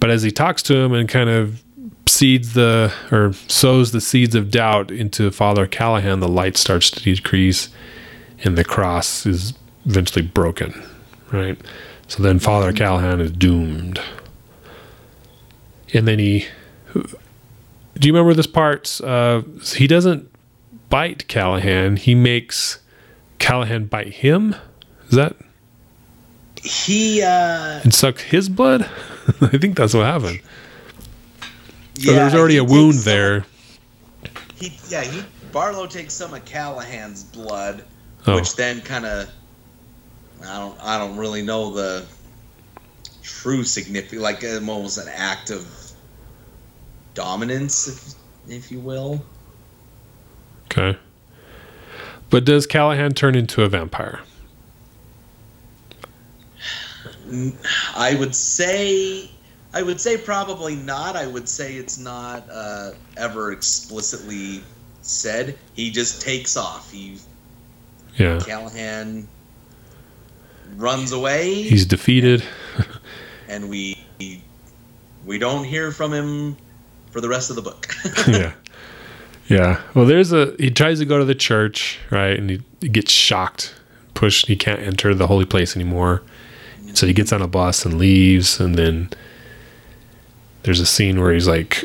But as he talks to him and kind of seeds the or sows the seeds of doubt into Father Callahan, the light starts to decrease and the cross is eventually broken. Right. So then Father Callahan is doomed. And then he do you remember this part? Uh, he doesn't bite Callahan. He makes Callahan bite him. Is that he uh, and suck his blood? I think that's what happened. yeah, or there's already a wound there. He yeah he Barlow takes some of Callahan's blood, Oh. which then kind of I don't I don't really know the true significance like um, almost an act of dominance, if, if you will. Okay. But does Callahan turn into a vampire? I would say I would say probably not. I would say it's not uh, ever explicitly said. He just takes off. He Yeah. Callahan runs away, He's defeated. and we we don't hear from him for the rest of the book. yeah. Yeah. Well, there's a he tries to go to the church, right? And he, he gets shocked, pushed. He can't enter the holy place anymore. And so he gets on a bus and leaves. And then there's a scene where he's like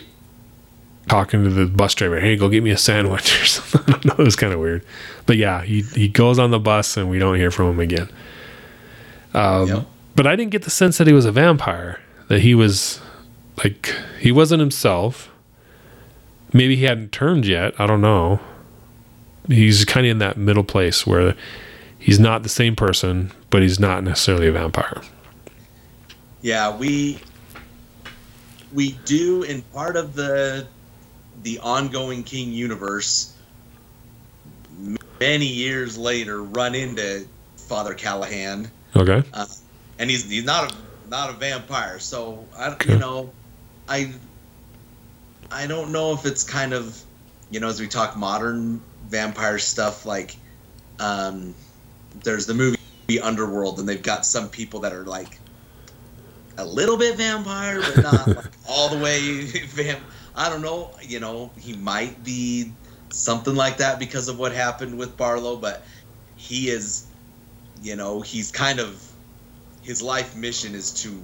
talking to the bus driver, "Hey, go get me a sandwich" or something. I don't know. It was kind of weird, but yeah, he he goes on the bus and we don't hear from him again. Um, Yep. But I didn't get the sense that he was a vampire. That he was like he wasn't himself. Maybe he hadn't turned yet. I don't know. He's kind of in that middle place where he's not the same person, but he's not necessarily a vampire. Yeah, we we do in part of the the ongoing King universe. Many years later, run into Father Callahan, Okay. Uh, and he's he's not a not a vampire. So I Okay. you know I I don't know if it's kind of you know as we talk modern vampire stuff like um there's the movie Underworld and they've got some people that are like a little bit vampire but not like all the way vamp I don't know you know he might be something like that because of what happened with Barlow but he is you know he's kind of his life mission is to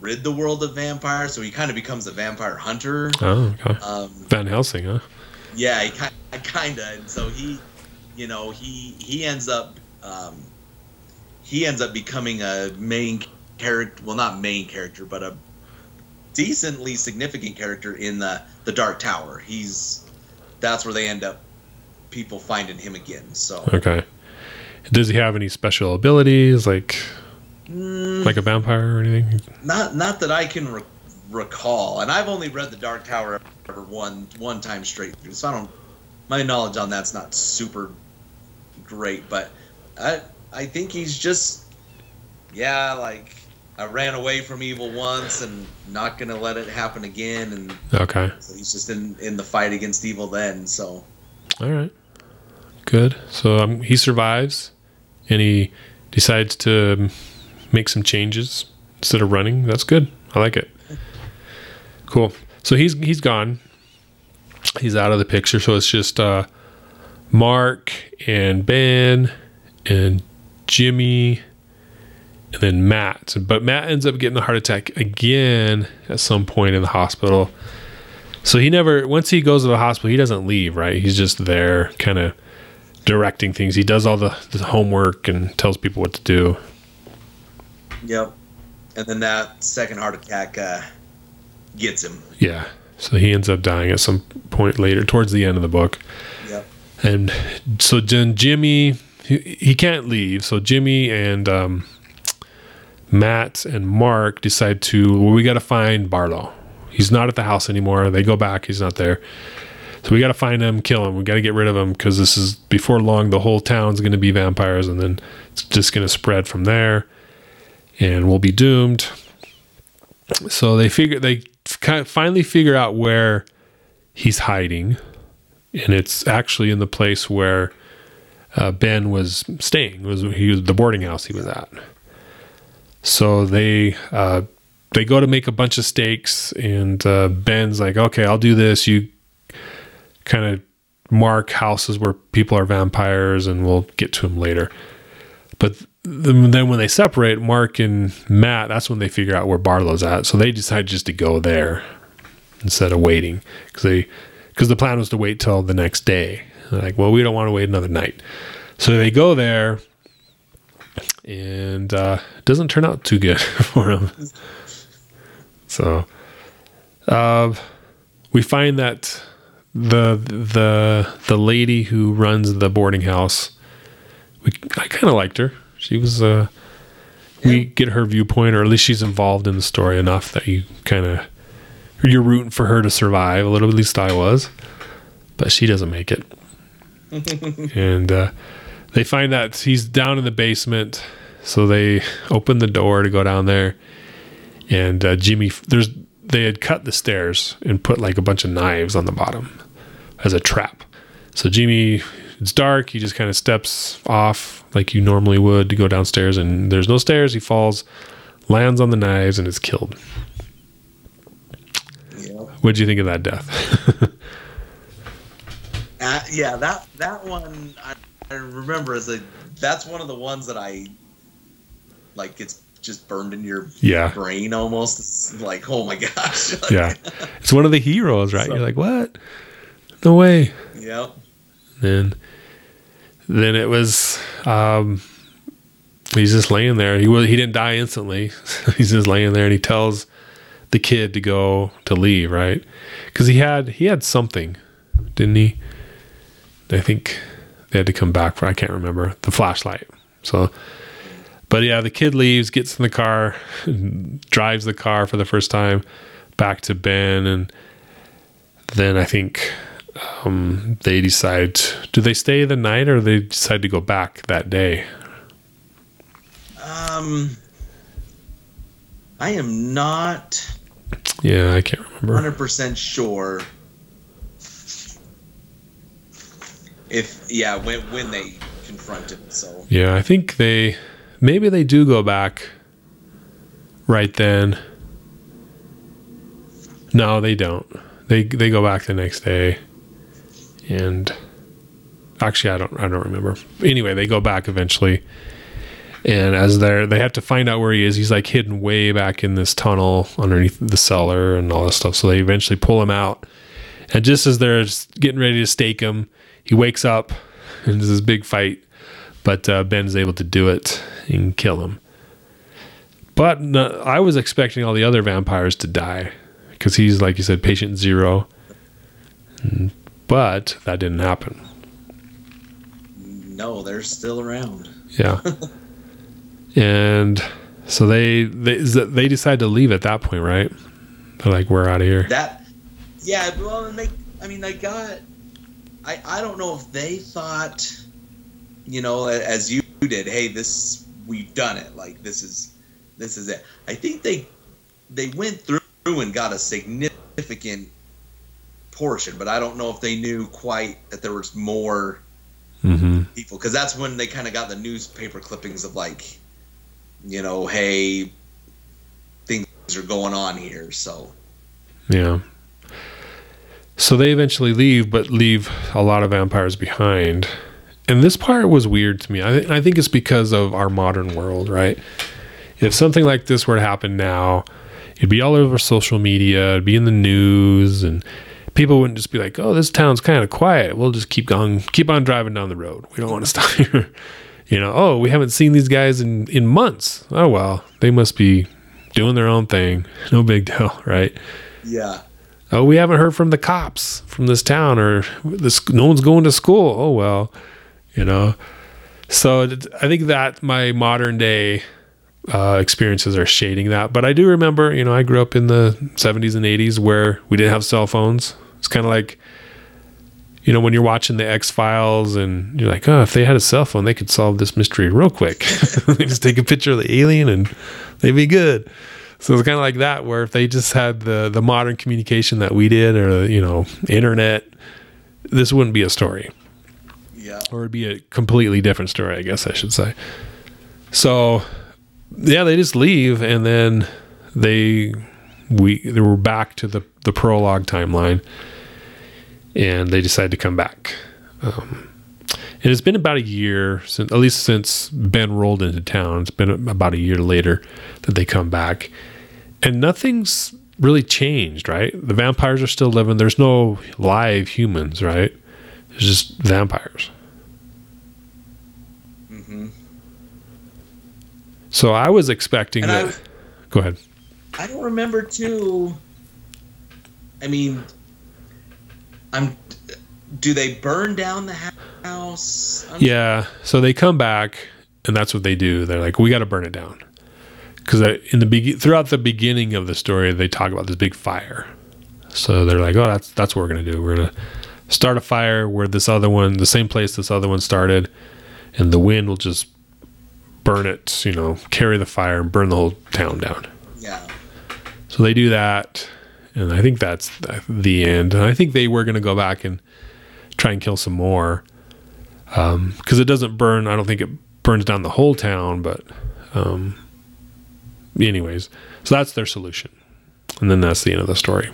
rid the world of vampires so he kind of becomes a vampire hunter Oh, okay. um, Van Helsing, huh? yeah, he kind of, and so he, you know, he he ends up um, he ends up becoming a main character. Well, not main character, but a decently significant character in the the Dark Tower. He's that's where they end up people finding him again. So Okay. Does he have any special abilities, like mm, like a vampire or anything? not not that I can re- recall, and I've only read the Dark Tower ever one one time straight through, so I don't. My knowledge on that's not super great, but I I think he's just yeah like I ran away from evil once and not gonna let it happen again. And Okay. so he's just in in the fight against evil then. So All right. Good. So um, he survives, and he decides to make some changes instead of running. That's good. I like it. Cool. So he's he's gone. He's out of the picture. So it's just uh, Mark and Ben and Jimmy and then Matt. But Matt ends up getting a heart attack again at some point in the hospital. So he never, once he goes to the hospital, he doesn't leave, right? He's just there kind of directing things. He does all the, the homework and tells people what to do. Yep. And then that second heart attack uh, gets him. Yeah. So he ends up dying at some point later, towards the end of the book. Yep. And so then Jimmy, he, he can't leave. So Jimmy and um, Matt and Mark decide to, well, we got to find Barlow. He's not at the house anymore. They go back. He's not there. So we got to find him, kill him. We got to get rid of him because this is before long. The whole town's going to be vampires, and then it's just going to spread from there, and we'll be doomed. So they figure they kind of finally figure out where he's hiding, and it's actually in the place where uh, Ben was staying. It was he was the boarding house he was at. So they uh, they go to make a bunch of stakes, and uh, Ben's like, "Okay, I'll do this. You kind of mark houses where people are vampires, and we'll get to them later." But then when they separate, Mark and Matt, that's when they figure out where Barlow's at. So they decide just to go there instead of waiting because they because the plan was to wait till the next day. They're like, well, we don't want to wait another night, so they go there, and uh, it doesn't turn out too good for them. So, uh, we find that the the the lady who runs the boarding house, we I kind of liked her. She was uh, we get her viewpoint, or at least she's involved in the story enough that you kind of you're rooting for her to survive a little. At least I was, but she doesn't make it. and uh, they find that he's down in the basement, so they open the door to go down there. And uh, Jimmy, there's they had cut the stairs and put like a bunch of knives on the bottom as a trap. So Jimmy, it's dark. He just kind of steps off like you normally would to go downstairs, and there's no stairs. He falls, lands on the knives, and is killed. Yep. What do you think of that death? Uh, yeah, that that one I, I remember as a that's one of the ones that I like gets just burned in your yeah, brain almost. It's like, oh my gosh. Yeah. It's one of the heroes, right? So- You're like, what? No way. Yep. Then then it was um he's just laying there. He was he didn't die instantly. He's just laying there and he tells the kid to go to leave right? Because he had he had something didn't he? I think they had to come back for i can't remember the flashlight. So but yeah the kid leaves gets in the car drives the car for the first time back to ben and then i think um, they decide do they stay the night or they decide to go back that day? Um, I am not yeah i can't remember. 100% sure if yeah when when they confront him. So. Yeah i think they maybe they do go back right then. No they don't. They they go back the next day and actually i don't i don't remember. Anyway they go back eventually. And as they're they have to find out where he is he's like hidden way back in this tunnel underneath the cellar and all this stuff. So they eventually pull him out. And just as they're getting ready to stake him he wakes up and there's this big fight. But uh, ben is able to do it and kill him. But no, i was expecting all the other vampires to die because he's like you said patient zero. Mm, but that didn't happen no, they're still around. Yeah. and so they they they decide to leave at that point, right? They're like, we're out of here. That yeah, well, and they I mean they got I I don't know if they thought you know as you did, hey, this we've done it. Like this is this is it. I think they they went through and got a significant portion, but I don't know if they knew quite that there was more Mm-hmm. people because that's when they kind of got the newspaper clippings of like, you know, hey, things are going on here. So Yeah. So they eventually leave, but leave a lot of vampires behind. And this part was weird to me. I, th- I think it's because of our modern world, right? If something like this were to happen now, it'd be all over social media, it'd be in the news, and people wouldn't just be like, "Oh, this town's kind of quiet. We'll just keep going, keep on driving down the road. We don't want to stop here." you know, "Oh, we haven't seen these guys in in months. Oh well, they must be doing their own thing. No big deal, right?" yeah, oh we haven't heard from the cops from this town or this no one's going to school oh well you know so i think that my modern day uh, experiences are shading that but i do remember you know i grew up in the 70s and 80s where we didn't have cell phones it's kind of like you know when you're watching the x files and you're like oh if they had a cell phone they could solve this mystery real quick. They just take a picture of the alien and they'd be good. So it's kind of like that, where if they just had the the modern communication that we did, or you know, internet, this wouldn't be a story, yeah, or it'd be a completely different story, I guess I should say. So, yeah, they just leave, and then they we they were back to the the prologue timeline, and they decided to come back. Um, and it's been about a year since, at least since Ben rolled into town. It's been about a year later that they come back, and nothing's really changed, right? The vampires are still living. There's no live humans, right? It's just vampires. hmm So I was expecting And I- that. Go ahead. I don't remember too. I mean, I'm. Do they burn down the house? I'm- Yeah. So they come back, and that's what they do. They're like, we got to burn it down, because in the be- throughout the beginning of the story, they talk about this big fire. So they're like, oh, that's that's what we're gonna do. We're gonna start a fire where this other one, the same place this other one started, and the wind will just burn it. You know, carry the fire and burn the whole town down. Yeah. So they do that, and I think that's the end. And I think they were going to go back and try and kill some more because it doesn't burn. I don't think it burns down the whole town, but um, anyways, so that's their solution, and then that's the end of the story.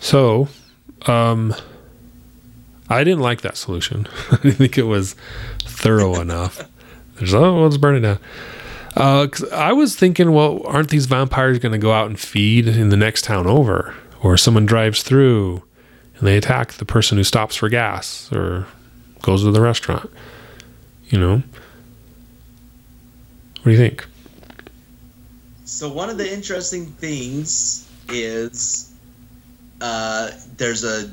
So, um, I didn't like that solution. I didn't think it was thorough enough. There's oh, let's burn it down. Uh, I was thinking, well, aren't these vampires going to go out and feed in the next town over, or someone drives through and they attack the person who stops for gas or goes to the restaurant? You know, what do you think? So one of the interesting things is uh, there's a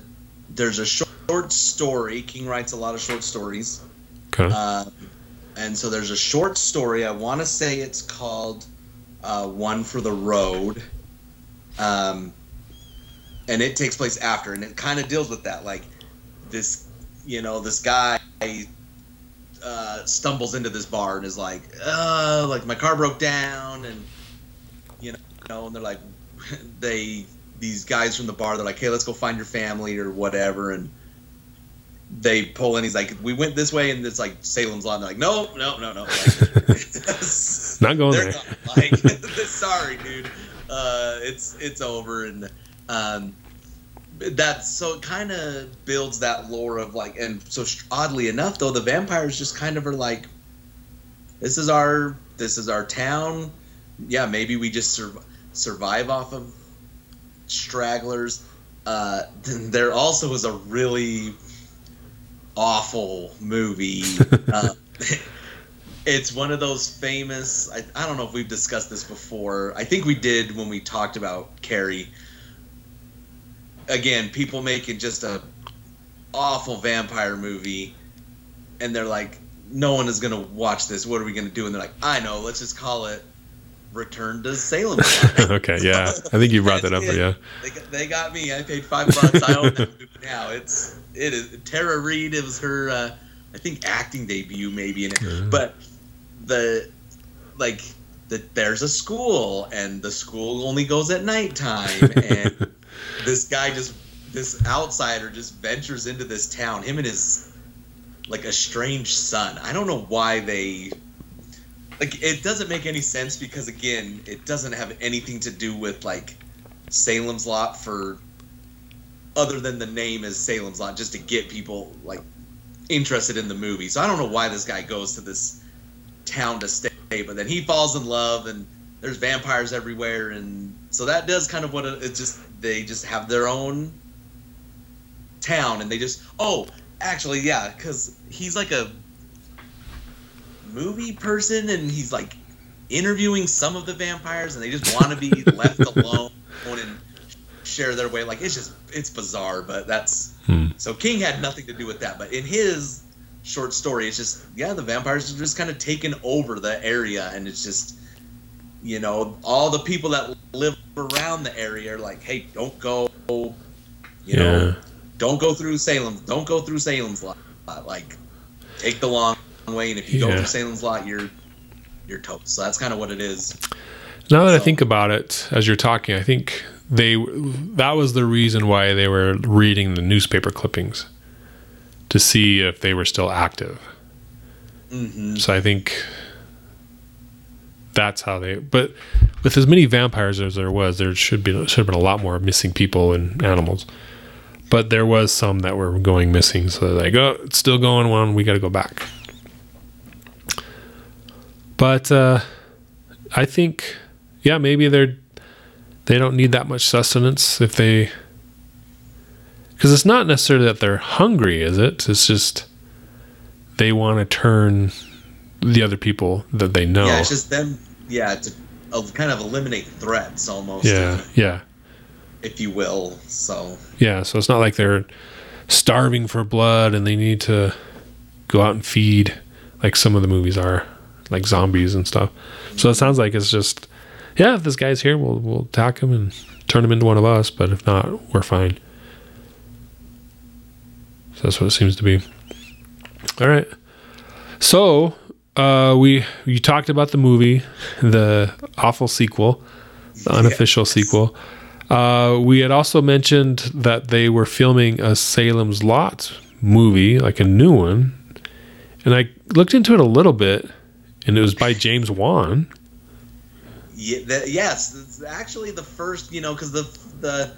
there's a short story. King writes a lot of short stories, Okay. uh, and so there's a short story. I want to say it's called uh, "One for the Road," um, and it takes place after, and it kind of deals with that. Like this, you know, this guy uh, stumbles into this bar and is like, "Uh, like my car broke down," and you know, and they're like, they these guys from the bar, they're like, "Hey, let's go find your family or whatever," and they pull in. He's like, "We went this way," and it's like Salem's Lot. And they're like, "No, no, no, no." Like, Not going there. not, like, sorry, dude. Uh, it's it's over, and um, that so it kind of builds that lore of like, and so oddly enough, though, the vampires just kind of are like, this is our this is our town. Yeah, maybe we just sur- survive off of stragglers. Uh, there also is a really awful movie. uh, it's one of those famous. I, I don't know if we've discussed this before. I think we did when we talked about Carrie. Again, people making just a awful vampire movie, and they're like, "No one is gonna watch this. What are we gonna do?" And they're like, "I know. Let's just call it Return to Salem." okay, yeah. I think you brought that up, but yeah. They got, they got me. I paid five bucks. I own that movie now. It's it is Tara Reid. It was her, uh, I think, acting debut maybe in it. But the like the, there's a school and the school only goes at nighttime and this guy just this outsider just ventures into this town him and his like estranged son i don't know why they like it doesn't make any sense because again it doesn't have anything to do with like salem's lot for other than the name is salem's lot just to get people like interested in the movie. So i don't know why this guy goes to this town to stay but then he falls in love and there's vampires everywhere. And so that does kind of what it, it's just they just have their own town and they just oh actually yeah because he's like a movie person and he's like interviewing some of the vampires and they just want to be left alone and share their way like it's just it's bizarre but that's Hmm. so king had nothing to do with that but in his short story it's just yeah the vampires have just kind of taken over the area and it's just you know all the people that live around the area are like hey don't go you know don't go through salem don't go through salem's lot like take the long way and if you go Yeah. through salem's lot you're you're toast so that's kind of what it is Now that I think about it, as you're talking, I think they that was the reason why they were reading the newspaper clippings to see if they were still active. hmm So I think that's how they. But with as many vampires as there was, there should be should have been a lot more missing people and animals. But there was some that were going missing, so they're like, "Oh, it's still going on. We got to go back." But uh, I think, yeah, maybe they're they don't need that much sustenance if they, because it's not necessarily that they're hungry, is it? It's just they want to turn the other people that they know. yeah it's just them yeah to kind of eliminate threats almost yeah, if, yeah, if you will so yeah. So it's not like they're starving for blood and they need to go out and feed like some of the movies are, like zombies and stuff. So it sounds like it's just, yeah, if this guy's here, we'll we'll attack him and turn him into one of us. But if not, we're fine. So that's what it seems to be. All right. So uh, we you talked about the movie, the awful sequel, the unofficial sequel. Uh, we had also mentioned that they were filming a Salem's Lot movie, like a new one, and I looked into it a little bit, and it was by James Wan. Yeah, that, yes, it's actually the first, you know, because the the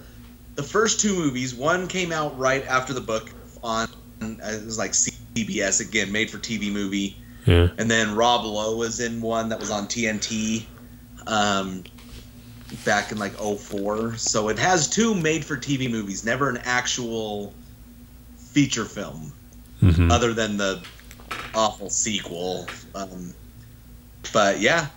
the first two movies, one came out right after the book on uh, it was like CBS again, made for TV movie, Yeah, and then Rob Lowe was in one that was on TNT, um, back in like 04. So it has two made for TV movies, never an actual feature film, Mhm. other than the awful sequel. Um, but yeah,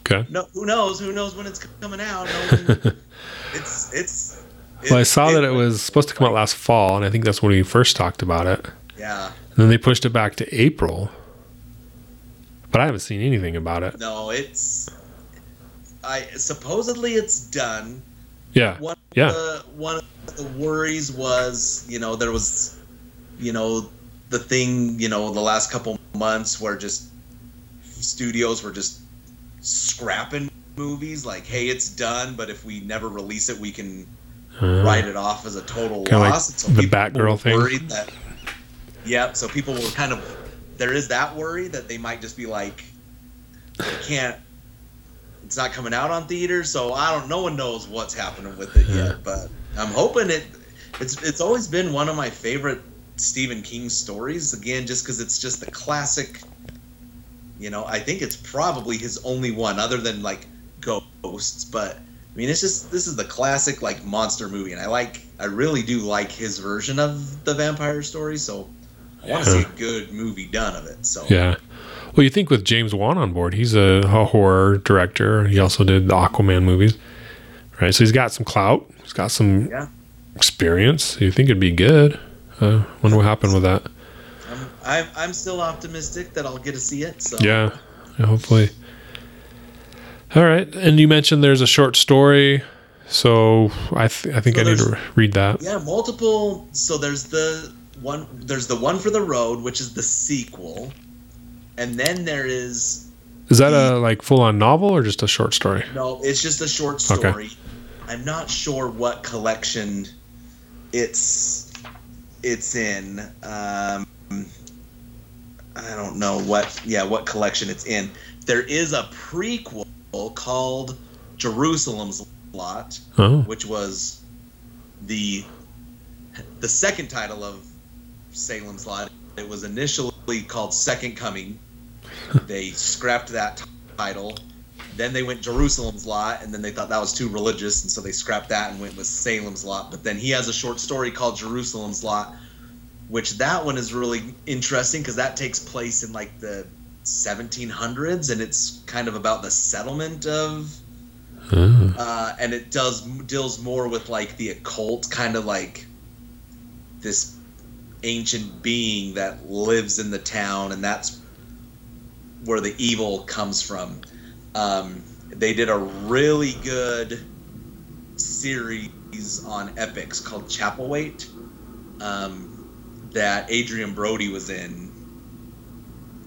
okay. no, who knows? Who knows when it's coming out? No one, it's it's. Well, I saw that it was supposed to come out last fall, and I think that's when we first talked about it. Yeah, And then they pushed it back to April, but I haven't seen anything about it. no, it's. I supposedly it's done. Yeah, One Yeah. the, one of the worries was, you know, there was, you know, the thing, you know, the last couple months where just studios were just scrapping movies like, hey, it's done, but if we never release it, we can Uh, write it off as a total Kinda like loss. The Batgirl thing. That, yep. So people were kind of there is that worry that they might just be like, they can't. It's not coming out on theaters, so I don't. No one knows what's happening with it Yeah. yet, but I'm hoping it. It's it's always been one of my favorite Stephen King stories. Again, just because it's just the classic. You know, I think it's probably his only one, other than like Ghosts. But I mean, it's just this is the classic like monster movie, and I like, I really do like his version of the vampire story. So I want to see a good movie done of it. So yeah. Well, you think with James Wan on board, he's a, a horror director. He also did the Aquaman movies, right? So he's got some clout. He's got some Yeah. experience. You think it'd be good? Uh, wonder what happened with that. I'm, I'm still optimistic that I'll get to see it. So Yeah, hopefully. All right, and you mentioned there's a short story, so I th- I think So I need to read that. Yeah, multiple. So there's the one. There's the one for the road, which is the sequel, and then there is Is that a like full on novel or just a short story? no, it's just a short story. Okay. story. I'm not sure what collection it's it's in. Um, I don't know what yeah what collection it's in. There is a prequel called Jerusalem's Lot, Oh, which was the the second title of Salem's Lot. It was initially called Second Coming. they scrapped that t- title. Then they went Jerusalem's Lot, and then they thought that was too religious, and so they scrapped that and went with Salem's Lot. But then he has a short story called Jerusalem's Lot, which that one is really interesting because that takes place in like the 1700s, and it's kind of about the settlement of oh. uh, and it does deals more with like the occult, kind of like this ancient being that lives in the town, and that's where the evil comes from. Um, they did a really good series on Epix called Chapelwaite um, that Adrien Brody was in,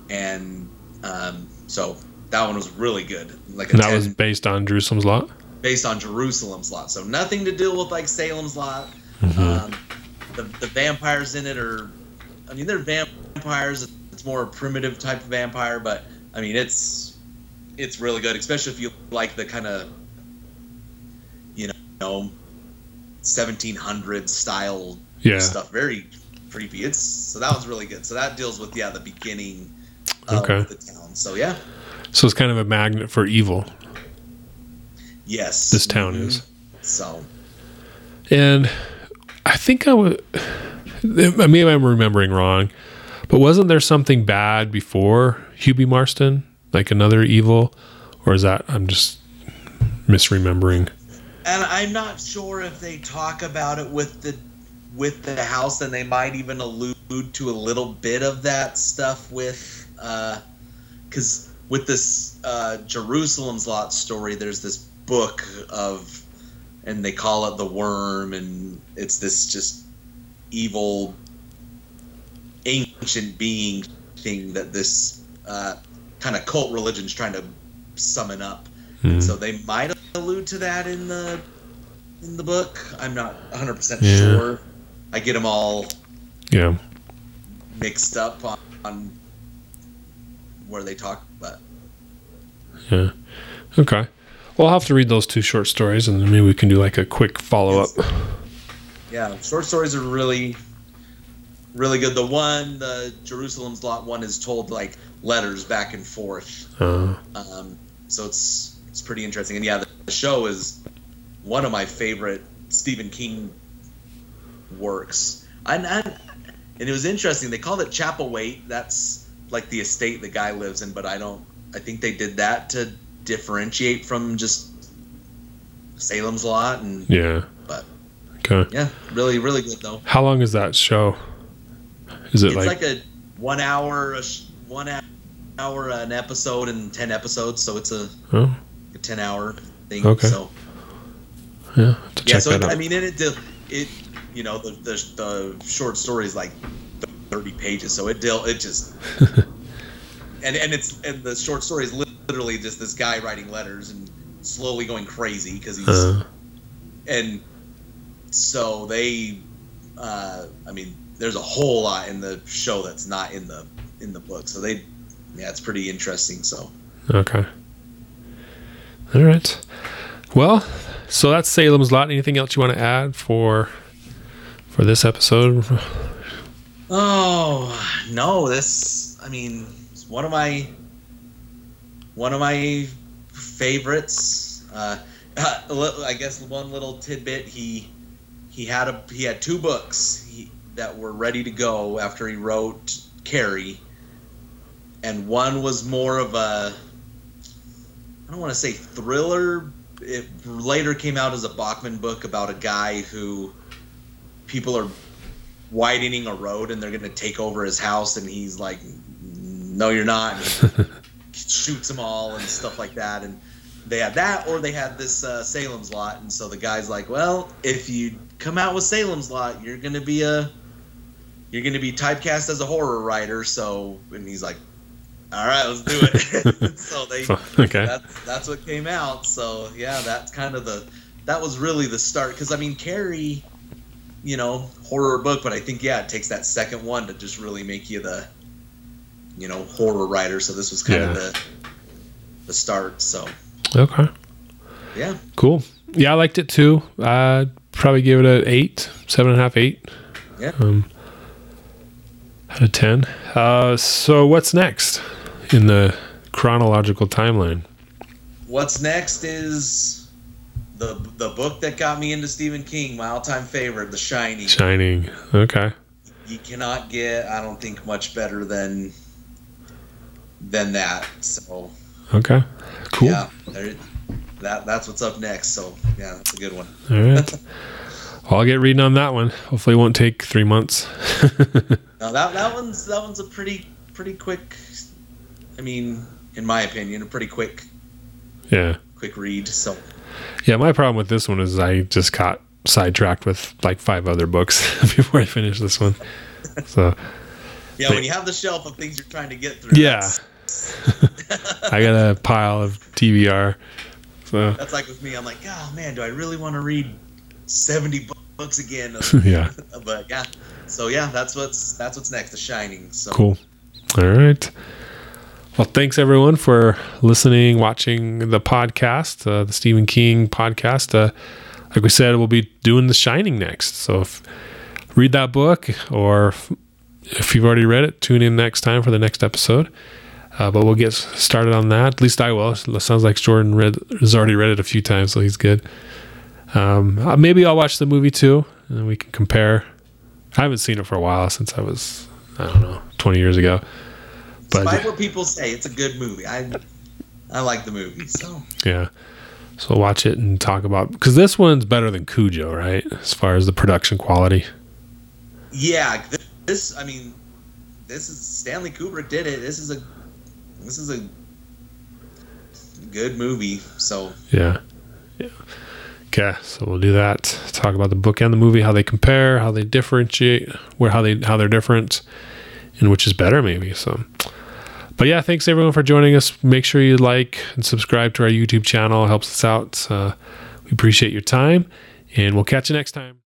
and um, so that one was really good. Like that 10 was based on Jerusalem's Lot. based on Jerusalem's Lot. So nothing to do with like Salem's Lot. Mhm. Um, the, the vampires in it are, I mean, they're vampires. It's more a primitive type of vampire, but I mean, it's it's really good, especially if you like the kind of, you know, 1700 style Yeah. stuff. Very creepy. It's so that was really good. So that deals with yeah the beginning of Okay. the town. So yeah, So it's kind of a magnet for evil. yes, This town Mhm. is. So And I think I would. Maybe I'm remembering wrong, but wasn't there something bad before Hubie Marsten, like another evil, or is that I'm just misremembering? And I'm not sure if they talk about it with the with the house, and they might even allude to a little bit of that stuff with, because with this uh, Jerusalem's Lot story, there's this book of, and they call it the Worm, and it's this just evil, ancient being thing that this uh, kind of cult religion's trying to summon up. Hmm. So they might allude to that in the in the book. I'm not 100 percent sure. I get them all Yeah. mixed up on, on where they talk, but Yeah. Okay. Well, I'll have to read those two short stories, and then maybe we can do like a quick follow up. yeah, short stories are really really good. The one, the Jerusalem's Lot one, is told like letters back and forth. Uh, Um, so it's it's pretty interesting. And yeah, the show is one of my favorite Stephen King works. And, and and it was interesting. They called it Chapelwaite. That's like the estate the guy lives in, but I don't. I think they did that to differentiate from just Salem's Lot. And yeah. but Okay. yeah, really, really good though. How long is that show? Is it It's like, like, a one hour, a sh- one hour an episode and ten episodes, so it's a oh a 10 hour thing. Okay. So, yeah, yeah, check so it, out. I mean, it, it, it, you know, the, the, the short story is like 30 pages. So it deal, it just, and, and it's, and the short story is literally just this guy writing letters and slowly going crazy because he's, uh, and so they, uh, I mean, there's a whole lot in the show that's not in the, in the book. So they, yeah, it's pretty interesting. So, okay. All right. Well, so that's Salem's Lot. Anything else you want to add for for this episode? Oh no! This, I mean, it's one of my one of my favorites. Uh, I guess one little tidbit: he he had a he had two books he, that were ready to go after he wrote Carrie, and one was more of a I don't want to say thriller. It later came out as a Bachman book about a guy who people are widening a road and they're going to take over his house and he's like no you're not and he shoots them all and stuff like that and they had that or they had this uh, salem's lot and so the guy's like well if you come out with salem's lot you're going to be a you're going to be typecast as a horror writer so and he's like all right, let's do it. so they okay. that's that's what came out. So yeah, that's kind of the that was really the start because I mean Carrie, you know, horror book, but I think yeah, it takes that second one to just really make you the you know horror writer. So this was kind of the the start. So Okay. yeah, Cool. Yeah, I liked it too. I'd probably give it a eight, seven and a half, eight. Yeah. Um, out of ten. Uh, so what's next in the chronological timeline? what's next is the the book that got me into Stephen King, my all time favorite, The Shining. Shining. Okay. you cannot get i don't think much better than than that so Okay. Cool. yeah there, that that's what's up next so yeah that's a good one All right. well, I'll get reading on that one. Hopefully, it won't take three months. now that that one's that one's a pretty pretty quick i mean in my opinion a pretty quick yeah. quick read so Yeah. My problem with this one is I just got sidetracked with like five other books before I finished this one. So yeah But- when you have the shelf of things you're trying to get through Yeah. I got a pile of TBR. So that's like with me i'm like oh man do i really want to read 70 books again yeah. but yeah so yeah that's what's that's what's next the shining so Cool. All right. Well, thanks everyone for listening, watching the podcast, uh, the Stephen King podcast. Uh, like we said, we'll be doing The Shining next. So if, read that book, or if, you've already read it, tune in next time for the next episode. Uh, but we'll get started on that. At least I will. It sounds like Jordan read has already read it a few times, so he's good. Um, uh, maybe I'll watch the movie too, and we can compare. I haven't seen it for a while since I was I don't know, 20 years ago. But Despite what people say, it's a good movie. I I like the movie. So yeah. So watch it and talk about because this one's better than Cujo, right? As far as the production quality. yeah, this I mean, this is Stanley Kubrick did it. This is a this is a good movie. So Yeah. Yeah. Okay, so we'll do that. Talk about the book and the movie, how they compare, how they differentiate, where how they how they're different, and which is better maybe. So but yeah, thanks everyone for joining us. Make sure you like and subscribe to our YouTube channel. It helps us out. Uh, we appreciate your time, and we'll catch you next time.